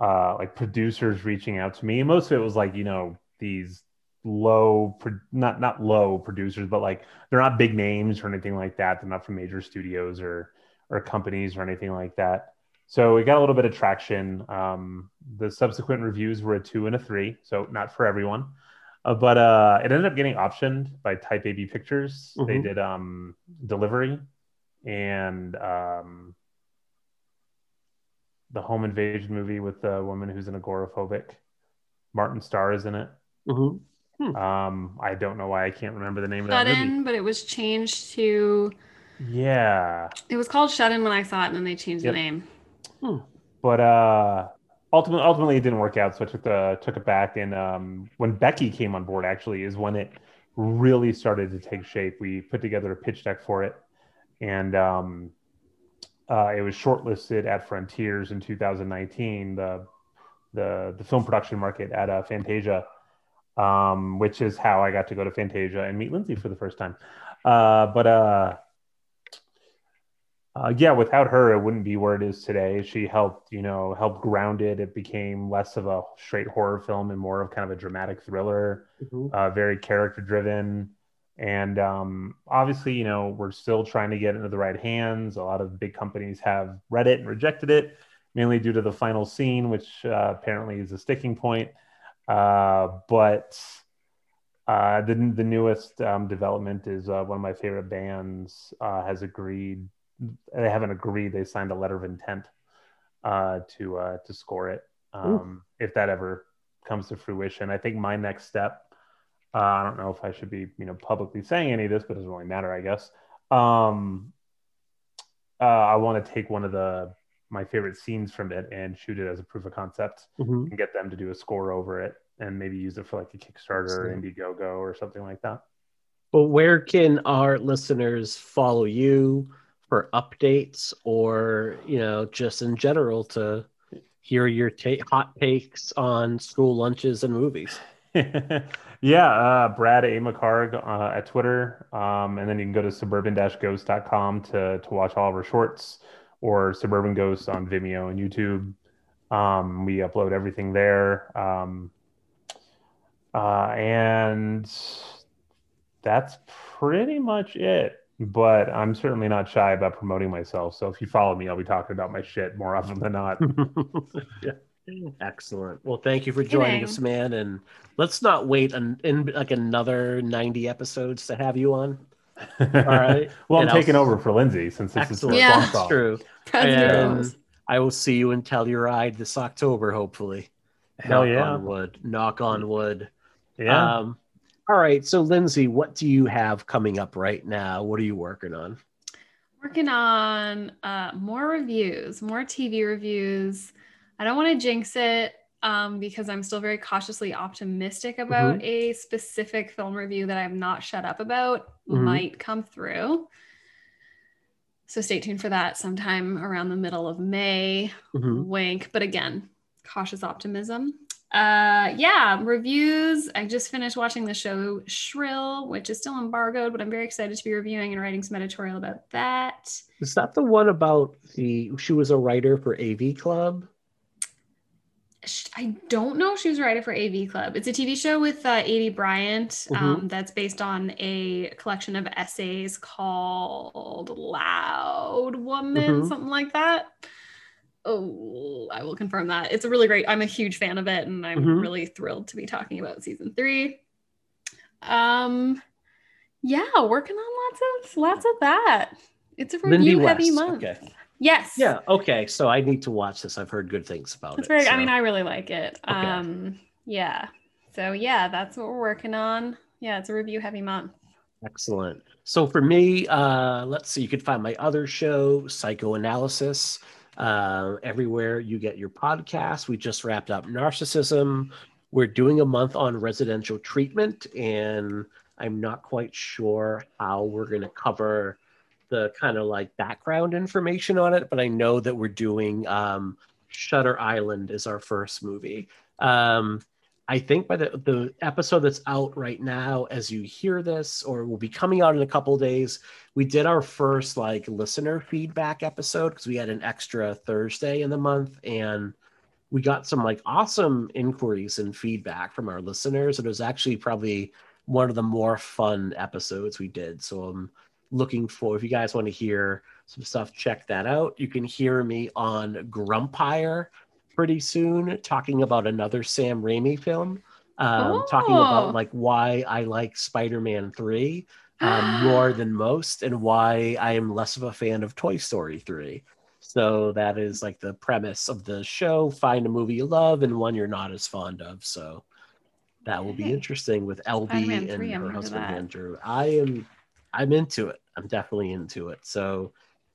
uh, like producers reaching out to me. Most of it was like you know these low, pro- not not low producers, but like they're not big names or anything like that. They're not from major studios or or companies or anything like that. So we got a little bit of traction. Um, the subsequent reviews were a two and a three, so not for everyone. Uh, but uh, it ended up getting optioned by Type AB Pictures. They Mhm. did um, delivery and um, the home invasion movie with the woman who's an agoraphobic. Martin Starr is in it. Mhm. Um, I don't know why I can't remember the name of that Shut movie. in, but it was changed to. Yeah, It was called Shut In when I saw it, and then they changed Yep. the name. But uh, ultimately, ultimately it didn't work out, so I took the took it back. And um, when Becky came on board, actually, is when it really started to take shape. We put together a pitch deck for it, and um, uh, it was shortlisted at Frontiers in 2019, the the the film production market at uh, Fantasia, um, which is how I got to go to Fantasia and meet Lindsay for the first time. Uh, but uh, yeah, without her, it wouldn't be where it is today. She helped, you know, help ground it. It became less of a straight horror film and more of kind of a dramatic thriller Mhm. uh, very character driven. And um, obviously, you know, we're still trying to get into the right hands. A lot of big companies have read it and rejected it, mainly due to the final scene, which uh, apparently is a sticking point. Uh, but uh, the, the newest um, development is uh, one of my favorite bands uh, has agreed. They haven't agreed. They signed a letter of intent uh, to uh, to score it. Um, if that ever comes to fruition, I think my next step. Uh, I don't know if I should be, you know, publicly saying any of this, but it doesn't really matter, I guess. Um, uh, I want to take one of the my favorite scenes from it and shoot it as a proof of concept Mhm. and get them to do a score over it and maybe use it for like a Kickstarter or. Indiegogo or something like that. Well, where can our listeners follow you for updates or, you know, just in general to hear your ta- hot takes on school lunches and movies? yeah, uh, Brad A. McHargue uh, at Twitter. Um, and then you can go to suburban-ghost.com to, to watch all of our shorts or Suburban Ghosts on Vimeo and YouTube. Um, we upload everything there. Um, uh, and that's pretty much it. But I'm certainly not shy about promoting myself. So if you follow me, I'll be talking about my shit more often than not. Yeah. Excellent. Well, thank you for joining us, man. And let's not wait an, in like another 90 episodes to have you on. All right. well, I'm And I'll- taking over for Lindsay since this Excellent. is Yeah. her That's song. true. And. I will see you in Telluride this October, hopefully. Hell Knock yeah. on wood. Knock on wood. Yeah. Um, all right. So, Lindsay, what do you have coming up right now? What are you working on? Working on uh, more reviews, more TV reviews. I don't want to jinx it um, because I'm still very cautiously optimistic about a specific film review that I'm not shut up about Mhm. might come through. So stay tuned for that sometime around the middle of May. Mhm. Wink. But again, cautious optimism. Uh yeah, reviews. I just finished watching the show Shrill, which is still embargoed, but I'm very excited to be reviewing and writing some editorial about that. Is that the one about the she was a writer for AV Club? I don't know if she was a writer for AV Club. It's a TV show with uh, Aidy Bryant um, that's based on a collection of essays called Loud Woman, Mhm. something like that. Oh, I will confirm that. It's a really great. I'm a huge fan of it, and I'm Mhm. really thrilled to be talking about season three. Um, yeah, working on lots of lots of that. It's a review heavy month. Okay. Yes. Yeah. Okay. So I need to watch this. I've heard good things about It's it. very. so- I mean, I really like it. Okay. Um, yeah. So yeah, that's what we're working on. Yeah, it's a review heavy month. Excellent. So for me, uh, let's see, you can find my other show, Psychoanalysis, uh, everywhere you get your podcast. We just wrapped up Narcissism. We're doing a month on residential treatment, and I'm not quite sure how we're going to cover the kind of like background information on it, but I know that we're doing um, Shutter Island is our first movie. Um, I think by the the episode that's out right now, as you hear this, or will be coming out in a couple days, we did our first like listener feedback episode because we had an extra Thursday in the month, and we got some like awesome inquiries and feedback from our listeners. And it was actually probably one of the more fun episodes we did. So I'm looking for if you guys want to hear some stuff, check that out. You can hear me on Grumpire pretty soon talking about another Sam Raimi film. Um, talking about Oh. like why I like Spider-Man 3 um, more than most and why I am less of a fan of Toy Story 3. So that is like the premise of the show. Find a movie you love and one you're not as fond of. So that will be interesting with LB and 3, her husband. Andrew. I am I'm into it. I'm definitely into it. So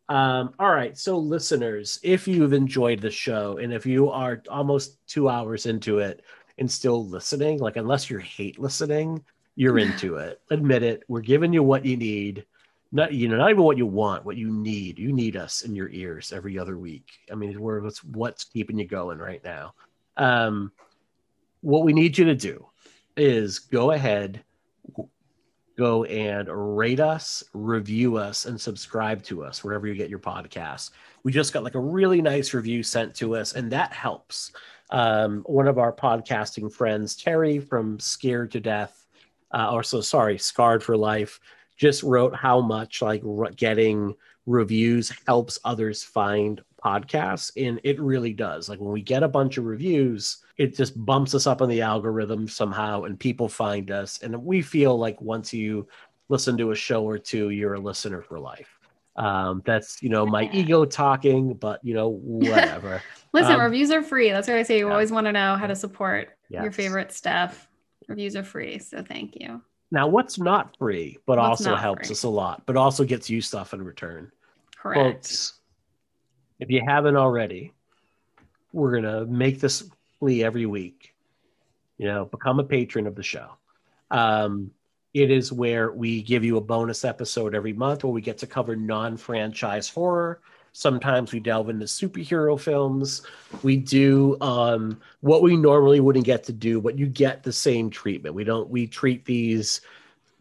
um, all right. So listeners, if you've enjoyed the show and if you are almost two hours into it and still listening, like unless you hate listening, you're into it. Admit it. We're giving you what you need. Not you know, not even what you want, what you need. You need us in your ears every other week. I mean, we're what's what's keeping you going right now. Um, what we need you to do is go ahead, go and rate us, review us, and subscribe to us wherever you get your podcasts. We just got like a really nice review sent to us, and that helps. Um, one of our podcasting friends, Terry from Scared to Death, uh, or so sorry, Scarred for Life, just wrote how much like getting reviews helps others find podcasts, and it really does. Like when we get a bunch of reviews, it just bumps us up on the algorithm somehow, and people find us. And we feel like once you listen to a show or two, you're a listener for life. Um, that's you know my ego talking, but you know whatever. Listen, Um, reviews are free. That's what I say. You yeah. always want to know how to support your favorite stuff. Reviews are free, so thank you. Now, what's not free, but What's also helps free? us a lot, but also gets you stuff in return. Correct. If you haven't already, we're gonna make this plea every week. You know, become a patron of the show. Um, it is where we give you a bonus episode every month where we get to cover non-franchise horror. Sometimes we delve into superhero films. We do um, what we normally wouldn't get to do, but you get the same treatment. We don't. We treat these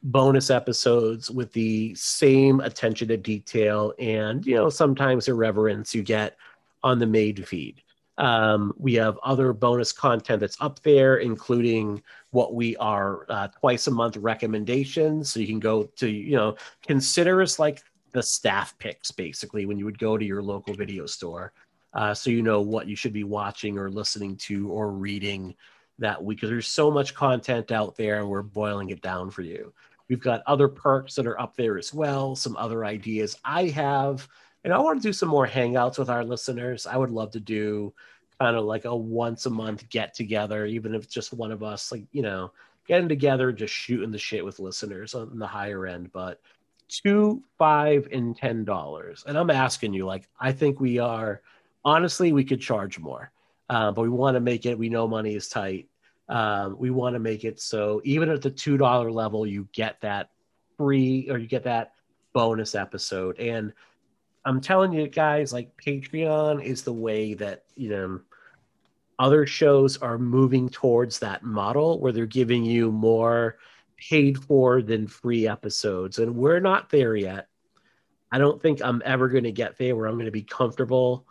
bonus episodes with the same attention to detail and you know sometimes irreverence you get on the made feed. Um, we have other bonus content that's up there including what we are uh, twice a month recommendations. So you can go to you know consider us like the staff picks basically when you would go to your local video store. Uh, so you know what you should be watching or listening to or reading that week because there's so much content out there and we're boiling it down for you We've got other perks that are up there as well, some other ideas I have. And I want to do some more hangouts with our listeners. I would love to do kind of like a once a month get together, even if it's just one of us, like, you know, getting together, just shooting the shit with listeners on the higher end. But two, five, and ten dollars. And I'm asking you, like, I think we are honestly, we could charge more. Uh, but we want to make it, we know money is tight um, we want to make it so even at the two dollar level you get that free or you get that bonus episode. And i'm telling you guys like patreon is the way that you know other shows are moving towards that model where they're giving you more paid for than free episodes. And we're not there yet. I don't think i'm ever going to get there where i'm going to be comfortable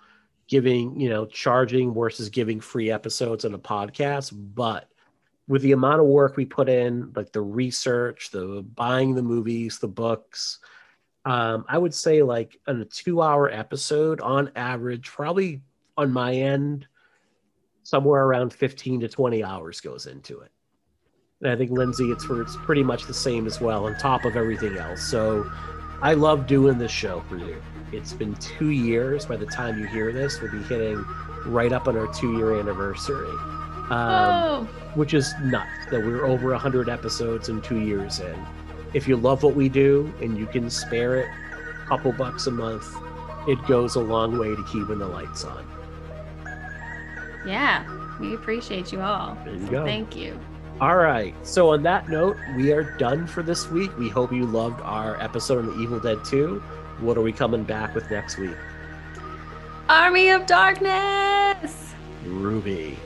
giving you know charging versus giving free episodes on a podcast. But with the amount of work we put in like the research the buying the movies the books um, i would say like on a two hour episode on average probably on my end somewhere around 15 to 20 hours goes into it. And i think lindsay it's for it's pretty much the same as well on top of everything else. So i love doing this show for you it's been two years by the time you hear this we'll be hitting right up on our two year anniversary um, oh, which is nuts that we're over 100 episodes and two years in if you love what we do and you can spare it a couple bucks a month it goes a long way to keeping the lights on yeah. We appreciate you all. You So. Thank you. All right. So on that note, we are done for this week. We hope you loved our episode on the Evil Dead 2. What are we coming back with next week? Army of Darkness. Ruby.